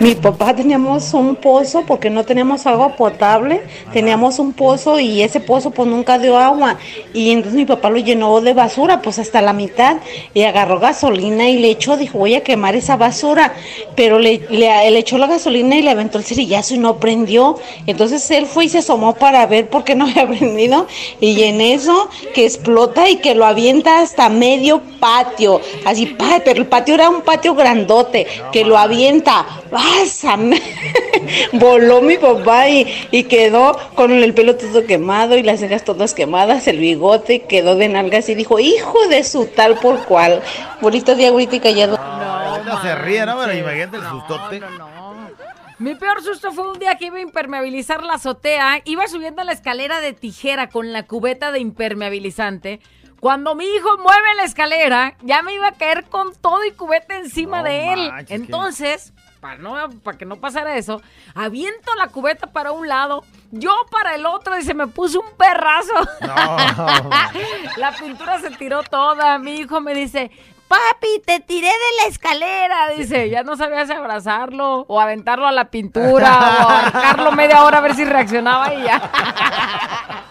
mi papá teníamos un pozo porque no teníamos agua potable, teníamos un pozo y ese pozo pues nunca dio agua. Y entonces mi papá lo llenó de basura pues hasta la mitad y agarró gasolina y le echó, dijo voy a quemar esa basura, pero le, le, echó la gasolina y le aventó el cerillazo y no prendió, entonces él fue y se asomó para ver por qué no había *laughs* prendido. Y en eso que explota y que lo avienta hasta medio patio, así, pa, pero el patio era un patio grandote, que lo avienta, ¡pásame! *laughs* voló mi papá y, y quedó con el pelo todo quemado y las cejas todas quemadas, el bigote quedó de nalgas y dijo, hijo de su tal por cual, bonito día, ahorita y callado. No se ríe, ¿no? Pero imagínate el sustote. Mi peor susto fue un día que iba a impermeabilizar la azotea. Iba subiendo la escalera de tijera con la cubeta de impermeabilizante. Cuando mi hijo mueve la escalera, ya me iba a caer con todo y cubeta encima No de él. manches, Entonces, para, no, para que no pasara eso, aviento la cubeta para un lado, yo para el otro y se me puso un perrazo. la pintura se tiró toda. Mi hijo me dice, papi, te tiré de la escalera. Dice, ya no sabía si abrazarlo o aventarlo a la pintura o ahorcarlo media hora a ver si reaccionaba y ya. *laughs*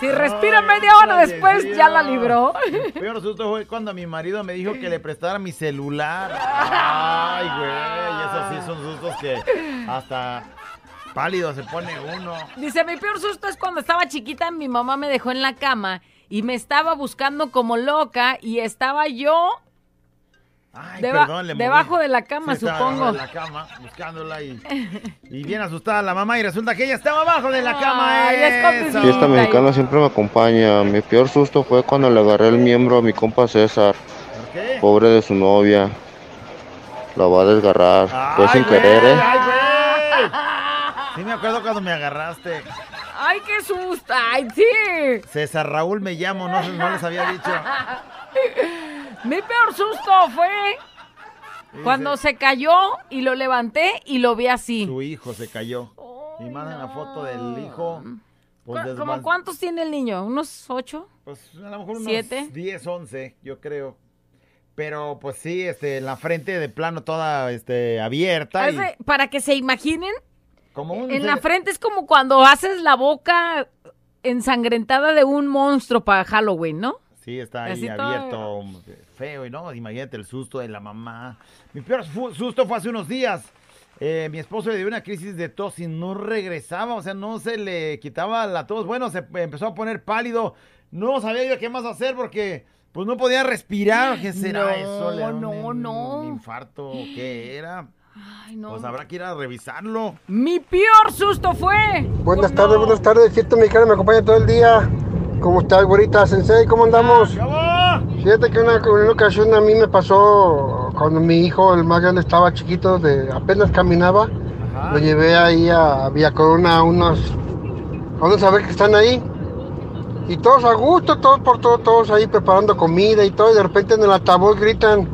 Si respira media hora después, ya la libró. El peor susto fue cuando mi marido me dijo que le prestara mi celular. *laughs* Ay, güey, esos sí son sustos que hasta pálido se pone uno. Dice, mi peor susto es cuando estaba chiquita, mi mamá me dejó en la cama y me estaba buscando como loca y estaba yo Ay, deba- perdón, le moví. debajo de la cama, Sí, supongo. debajo de la cama, buscándola y, y bien asustada la mamá y resulta que ella estaba abajo de la cama. Ay, es eso. Fiesta mexicana siempre me acompaña. Mi peor susto fue cuando le agarré el miembro a mi compa César. qué? Pobre de su novia. La va a desgarrar. Fue sin güey, querer, ¿eh? ay, güey. Sí me acuerdo cuando me agarraste. ¡Ay, qué susto! ¡Ay, sí! César Raúl me llamo, no, no les había dicho. Mi peor susto fue cuando se cayó y lo levanté y lo vi así. Su hijo se cayó. y mandan la foto del hijo. Pues, ¿Cu- desvan- ¿Cómo cuántos tiene el niño? ¿Unos ocho? Pues a lo mejor unos ¿Siete? 10, 11, yo creo. Pero pues sí, este, en la frente de plano toda este, abierta. y Para que se imaginen, como un en la frente es como cuando haces la boca ensangrentada de un monstruo para Halloween, ¿no? Sí, está ahí Así todo- abierto, feo, y no, imagínate el susto de la mamá. Mi peor susto fue hace unos días. Eh, mi esposo le dio una crisis de tos y no regresaba, o sea, no se le quitaba la tos. Bueno, se empezó a poner pálido. No sabía yo qué más hacer porque pues no podía respirar. ¿Qué será No, eso? ¿Le da un- no, no. un infarto? ¿Qué era? Ay, no. Pues habrá que ir a revisarlo. Mi peor susto fue. Buenas tardes, buenas tardes. Fiesta mexicana me acompaña todo el día. ¿Cómo estás, güerita? Sensei, ¿cómo andamos? Fíjate que una, una ocasión a mí me pasó cuando mi hijo, el más grande, estaba chiquito, de, apenas caminaba. Lo llevé ahí a Villa Corona a unos. Vamos a ver que están ahí. Y todos a gusto, todos por todos, todos ahí preparando comida y todo. Y de repente en el altavoz gritan: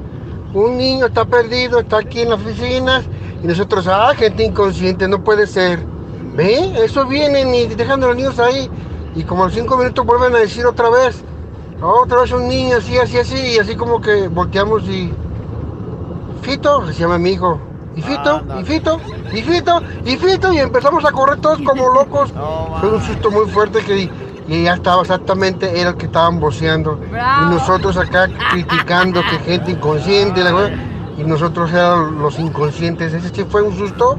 Un niño está perdido, está aquí en las oficinas. Y nosotros, ah, gente inconsciente, no puede ser. ¿Ve? Eso vienen y dejan a los niños ahí. Y como a los cinco minutos vuelven a decir otra vez. Otra vez un niño, así, así, así. Y así como que volteamos y. Fito, se llama mi hijo. Y Fito, y Fito, y Fito, y Fito. Y empezamos a correr todos como locos. *laughs* Fue un susto muy fuerte que. Y ya estaba exactamente, era el que estaban voceando. Y nosotros acá *laughs* criticando que gente inconsciente. la cosa, y nosotros éramos los inconscientes. Ese sí fue un susto.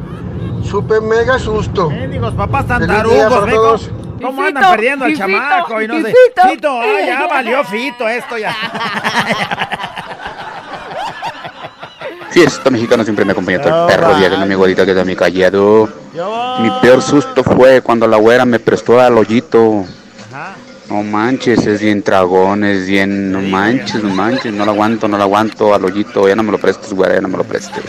Super mega susto. Mendigos papás tan tarugos, para ¿ve todos. ¿Cómo, andan Fito, perdiendo al chamaco? Y no y sé. Fito. Fito, ay, ya *laughs* valió Fito esto ya. *laughs* Fiesta mexicana siempre me acompaña todo el perro día que no mi güerita que mi callado. Mi peor susto fue cuando la güera me prestó al hoyito. No manches, es bien tragón, es bien, no manches, no manches, no lo aguanto, no lo aguanto al hoyito, ya no me lo prestes, güera, ya no me lo prestes.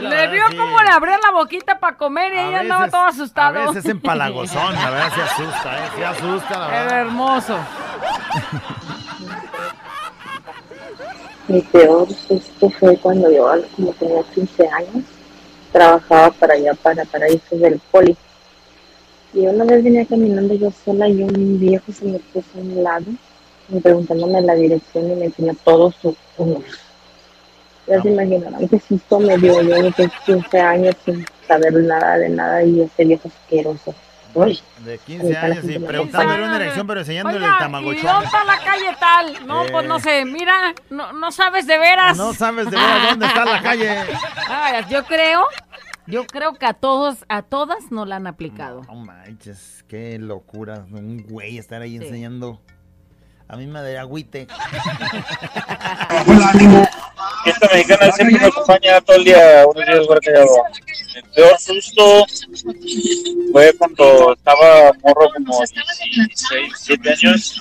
Le vio cómo le abría la boquita para comer y ella andaba todo asustado. A veces empalagosón, la verdad se asusta, ¿eh? Se asusta, la verdad. Era hermoso. Mi peor susto fue cuando yo, como tenía 15 años, trabajaba para allá, para Paraísos del Poli. Y una vez venía caminando yo sola y un viejo se me puso a un lado, me preguntándome la dirección y me enseñó todo su. Ya se imaginarán qué susto me dio yo de 15 años sin saber nada de nada y ese viejo asqueroso. Uy, De 15 años y preguntándole una dirección, pero enseñándole el Oiga, ¿y tamagotchi. dónde está la calle tal? No, pues no Eh. sé, mira, no, no sabes de veras. No sabes de veras dónde está la calle. Ay, yo creo, yo creo que a todos, a todas no la han aplicado. No manches, qué locura. Un güey estar ahí enseñando. A mí me da agüite. Fiesta mexicana siempre me acompaña todo el día, unos días fuera callado. El peor susto fue cuando estaba morro como 16, 17 años,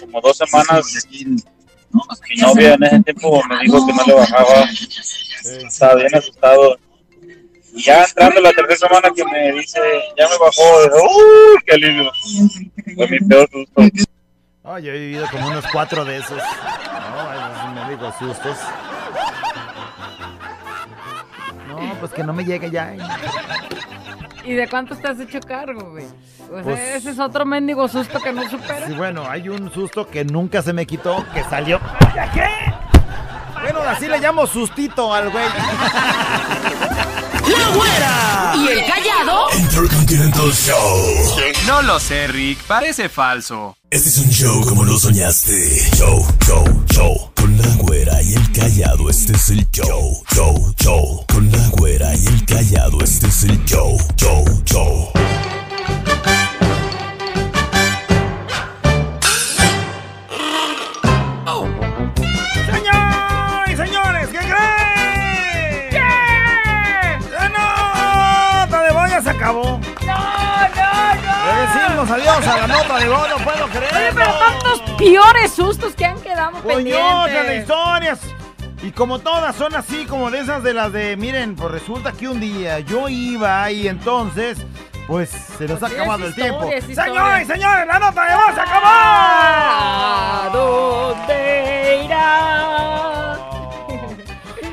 como dos semanas. Mi novia en ese tiempo me dijo que no le bajaba, estaba bien asustado. Y ya entrando la tercera semana que me dice, ya me bajó, dije, ¡uy, qué alivio! Fue mi peor susto. Oh, yo he vivido como unos cuatro de esos. No, me digo sustos. No, pues que no me llegue ya. ¿eh? ¿Y de cuántos te has hecho cargo, güey? Pues- ese es otro mendigo susto que no superas. Sí, bueno, hay un susto que nunca se me quitó, que salió. ¿Qué? Bueno, así le llamo sustito al güey. *laughs* ¡La güera! ¿Y el callado? Intercontinental Show. No lo sé, Rick, parece falso. Este es un show como lo soñaste. Show, show, show. Con la güera y el callado, este es el show. Show, show. Con la güera y el callado, este es el show. Show, show. Adiós a la nota de voz, no puedo creerlo. Oye, pero tantos peores sustos que han quedado Coñotas de pendientes. historias. Y como todas son así, como de esas de las de, miren, pues resulta que un día yo iba y entonces, pues se nos ha Pues sí, acabado el tiempo. Señores señores, la nota de voz se acabó. ¿A dónde irá?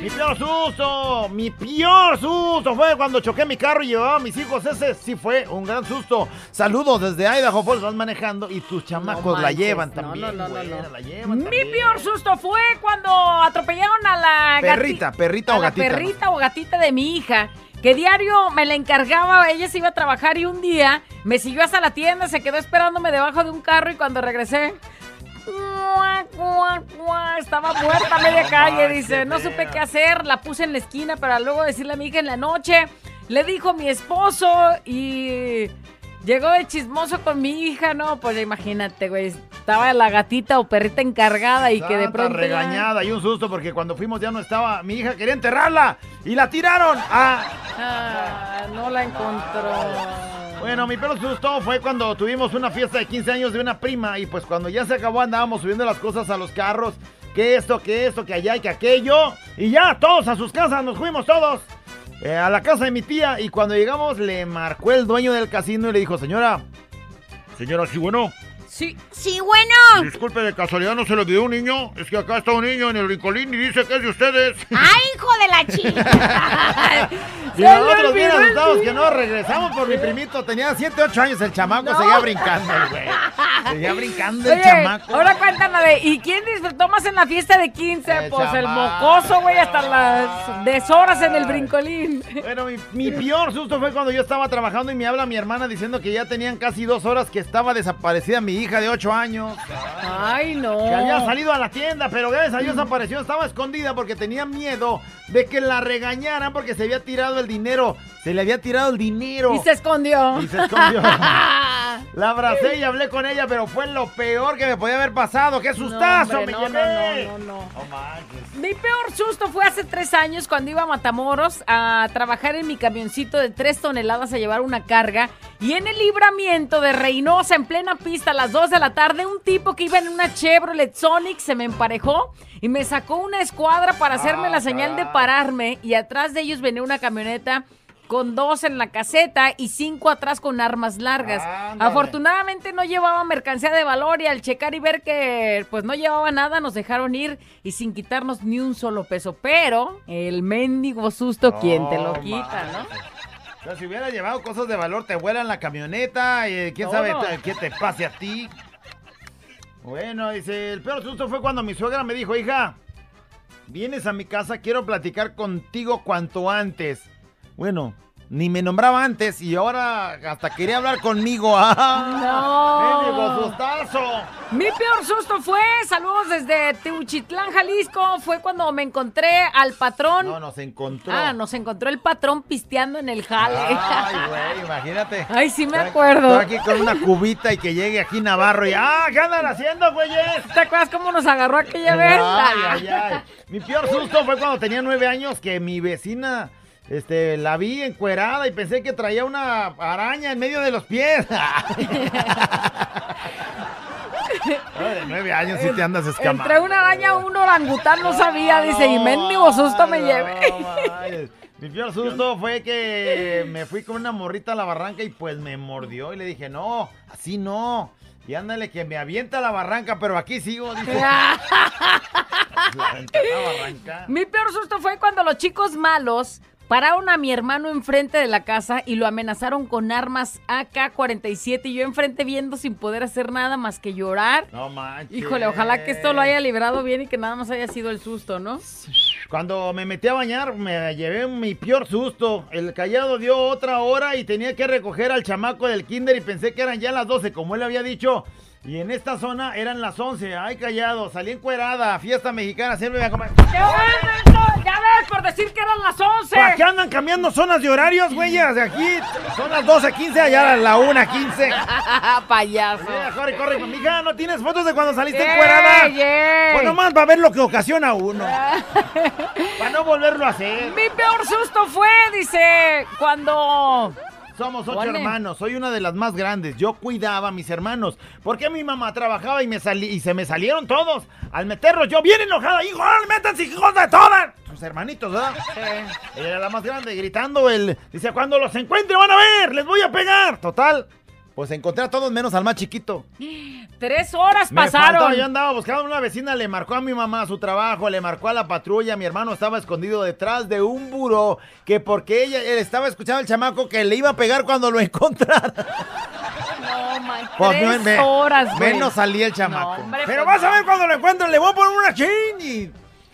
Mi peor susto, mi peor susto fue cuando choqué mi carro y llevaba a mis hijos. Ese sí fue un gran susto. Saludos desde Idaho Falls, vas manejando y tus chamacos la manches, llevan no, también. no, no, no, güera, no. la llevan Mi también. peor susto fue cuando atropellaron a la gati- Perrita, perrita a o la gatita. perrita o gatita de mi hija. Que diario me la encargaba, ella se iba a trabajar y un día me siguió hasta la tienda, se quedó esperándome debajo de un carro y cuando regresé. Estaba muerta a media calle, dice, no supe qué hacer, la puse en la esquina para luego decirle a mi hija en la noche, le dijo mi esposo y llegó de chismoso con mi hija, no, pues imagínate, güey, estaba la gatita o perrita encargada y que de pronto... ya- regañada y un susto porque cuando fuimos ya no estaba. Mi hija quería enterrarla y la tiraron. Ah, Ah, no la encontró. bueno, mi peor susto fue cuando tuvimos una fiesta de 15 años de una prima y pues cuando ya se acabó andábamos subiendo las cosas a los carros. Que esto, que esto, que allá y que aquello. Y ya, todos a sus casas, nos fuimos todos. Eh, a la casa de mi tía y cuando llegamos le marcó el dueño del casino y le dijo, señora, señora, sí, bueno. Sí, sí, bueno. Disculpe, de casualidad no se lo dio un niño. Es que acá está un niño en el brincolín y dice que es de ustedes. ¡Ay, hijo de la chica! *laughs* *laughs* Y nosotros bien asustados que no regresamos por mi primito. Tenía 7, 8 años el chamaco, No. seguía brincando el güey. Seguía brincando el chamaco. ahora cuéntame de, ¿y quién disfrutó más en la fiesta de 15? El pues el mocoso, güey, hasta las deshoras en el brincolín. Bueno, mi, mi peor susto fue cuando yo estaba trabajando y me habla mi hermana diciendo que ya tenían casi dos horas que estaba desaparecida mi hija de 8 años. Ay, no. Que había salido a la tienda, pero gracias a Dios apareció. Estaba escondida porque tenía miedo de que la regañaran porque se había tirado el dinero. Se le había tirado el dinero. Y se escondió. Y se escondió. *laughs* La abracé y hablé con ella, pero fue lo peor que me podía haber pasado. ¡Qué sustazo hombre, me no, llevé! no, no, no, no. No manches. Mi peor susto fue hace tres años cuando iba a Matamoros a trabajar en mi camioncito de tres toneladas a llevar una carga. Y en el libramiento de Reynosa, en plena pista, a las 2 de la tarde, un tipo que iba en una Chevrolet Sonic se me emparejó y me sacó una escuadra para hacerme la señal de pararme. Y atrás de ellos venía una camioneta con dos en la caseta y cinco atrás con armas largas. Ándale. Afortunadamente no llevaba mercancía de valor y al checar y ver que pues no llevaba nada nos dejaron ir y sin quitarnos ni un solo peso. Pero el mendigo susto, ¿quién te lo No quita, no? O sea, si hubiera llevado cosas de valor, te vuelan la camioneta, y quién Todo. sabe qué te pase a ti. Bueno, dice, el peor susto fue cuando mi suegra me dijo, hija, vienes a mi casa, quiero platicar contigo cuanto antes. Bueno, ni me nombraba antes y ahora hasta quería hablar conmigo. ¡Ah! ¡Mendigo sustazo! Mi peor susto fue, saludos desde Teuchitlán, Jalisco, fue cuando me encontré al patrón. No, nos encontró. Ah, nos encontró el patrón pisteando en el jale. Ay, güey, imagínate. Ay, sí me acuerdo. Estoy aquí con una cubita y que llegue aquí Navarro y ¡ah! ¿Qué andan haciendo, güeyes? ¿Te acuerdas cómo nos agarró aquella vez? Ay, ay, ay. Mi peor susto fue cuando tenía nueve años que mi vecina este, la vi encuerada y pensé que traía una araña en medio de los pies. *laughs* Ay, de nueve años sí te andas escamando. Entre una araña un orangután no sabía, dice, y mendigo susto me llevé. Ay, Mi peor susto fue que me fui con una morrita a la barranca y pues me mordió y le dije, no, así no. Y ándale que me avienta a la barranca, pero aquí sigo, dice. *laughs* La barranca. Mi peor susto fue cuando los chicos malos pararon a mi hermano enfrente de la casa y lo amenazaron con armas AK-47 y yo enfrente viendo sin poder hacer nada más que llorar. No manches. Híjole, ojalá que esto lo haya librado bien y que nada más haya sido el susto, ¿no? Cuando me metí a bañar, me llevé mi peor susto. El callado dio otra hora y tenía que recoger al chamaco del kinder y pensé que eran ya las 12, como él había dicho. Y en esta zona eran las 11. Ay, callado, salí encuerada, fiesta mexicana, siempre me acompaña. Ya ves, por decir que eran las 11. ¿Para qué andan cambiando zonas de horarios, güeyes? De aquí son las 12.15, allá las la 1.15. *laughs* Payaso. Mira, corre, corre. Mija, ¿no tienes fotos de cuando saliste Ey, encuerada? ey. Pues nomás va a ver lo que ocasiona uno. *laughs* Para no volverlo a hacer. Mi peor susto fue, dice, cuando... Somos ocho Ponle. hermanos, soy una de las más grandes. Yo cuidaba a mis hermanos. Porque mi mamá trabajaba y, me salí, y se me salieron todos. Al meterlos, yo bien enojada. ¡Hijo, métanse, hijos de todas! Sus hermanitos, ¿verdad? Ella era la más grande, gritando. El, dice, cuando los encuentre van a ver, les voy a pegar. Total, pues encontré a todos menos al más chiquito. Tres horas Me pasaron. faltaba, yo andaba buscando una vecina, le marcó a mi mamá su trabajo, le marcó a la patrulla, mi hermano estaba escondido detrás de un buró, que porque ella él estaba escuchando al chamaco que le iba a pegar cuando lo *laughs* encontrara. No, man, Pues, tres me- horas. Menos salía el chamaco. No, hombre, Pero pues vas a ver cuando lo encuentren, le voy a poner una chin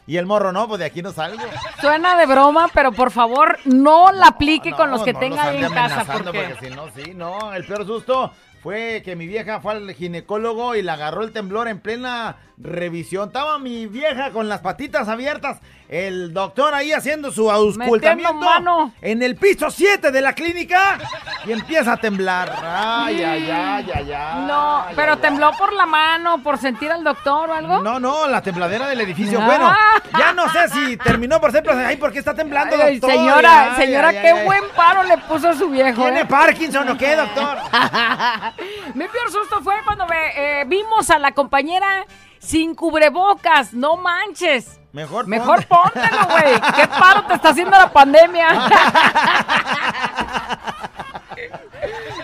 y, el morro no, pues de aquí no salgo. Suena de broma, pero por favor no la aplique con los que no tenga ahí en casa. Porque... porque si no, sí, no, el peor susto fue que mi vieja fue al ginecólogo y le agarró el temblor en plena revisión. Estaba mi vieja con las patitas abiertas, el doctor ahí haciendo su auscultamiento mano. en el piso 7 de la clínica y empieza a temblar. Ay, ay, ay, ay, ay. No, ay, pero ay, tembló por la mano, por sentir al doctor o algo. No, no, la tembladera del edificio. Ah. Bueno, ya no sé si terminó por ser. Ay, ¿por qué está temblando, doctor? señora, señora, qué buen paro le puso a su viejo. ¿Tiene ¿eh? Parkinson o qué, doctor? *laughs* Mi peor susto fue cuando me, eh, vimos a la compañera sin cubrebocas. No manches. Mejor, Mejor póntelo, güey. ¿Qué paro te está haciendo la pandemia? *laughs*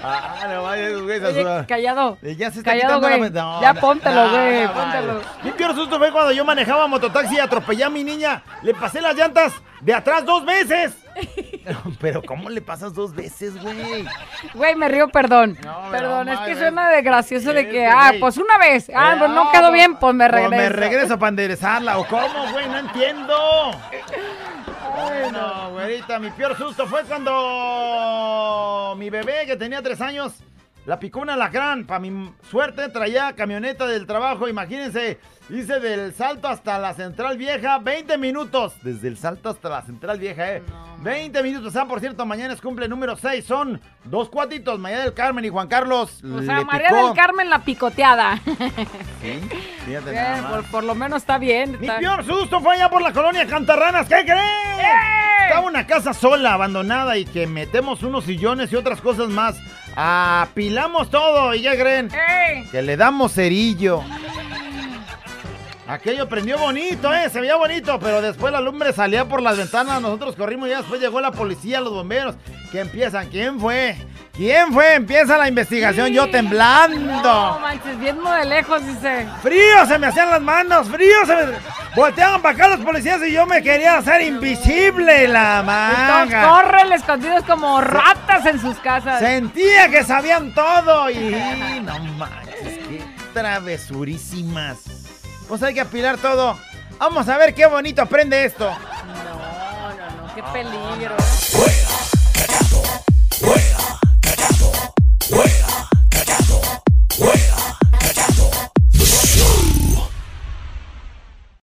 Ah, no vayas, güey, esa Oye, suda- callado. Ya se está Callado, quitando güey. la... no, ya póntelo, güey. no, póntelo. Mi peor susto fue cuando yo manejaba mototaxi y atropellé a mi niña. Le pasé las llantas de atrás dos veces. *laughs* Pero ¿cómo le pasas dos veces, güey? Güey, me río, perdón. No, perdón, es que suena de gracioso de que, que, ah, pues una vez. Ah, Eh, pues no no, quedó pues- bien, pues me Pues regreso. me regreso para enderezarla. ¿O cómo, güey? No entiendo. *laughs* Bueno, güerita, mi peor susto fue cuando mi bebé, que tenía tres años, La picó un alacrán. Para mi suerte traía camioneta del trabajo. Imagínense, hice del salto hasta la central vieja 20 minutos. Desde el salto hasta la central vieja, eh. 20 minutos. Ah, por cierto, mañana es cumple número 6. Son dos cuatitos, María del Carmen y Juan Carlos. O sea, María picó. del Carmen la picoteada. Sí, fíjate *laughs* nada más. por, por lo menos está bien. Mi peor susto fue allá por la colonia Cantarranas. ¿Qué creen? Estaba una casa sola, abandonada y que metemos unos sillones y otras cosas más. Apilamos todo y ¿qué creen? Que le damos cerillo. Aquello prendió bonito, ¿eh? Se veía bonito, pero después la lumbre salía por las ventanas. Nosotros corrimos y después llegó la policía, los bomberos. Que empiezan? ¿Quién fue? ¿Quién fue? Empieza la investigación, yo temblando. No manches, viendo de lejos, dice. Frío se me hacían las manos, frío se me... Volteaban para acá los policías y yo me quería hacer invisible la Y manga. corren escondidos como ratas en sus casas. Sentía que sabían todo y... No manches, qué travesurísimas. Pues hay que apilar todo. Vamos a ver qué bonito aprende esto. No, no, no, qué ah, peligro. Rueda, cachazo, rueda, cachazo, rueda, cachazo, rueda.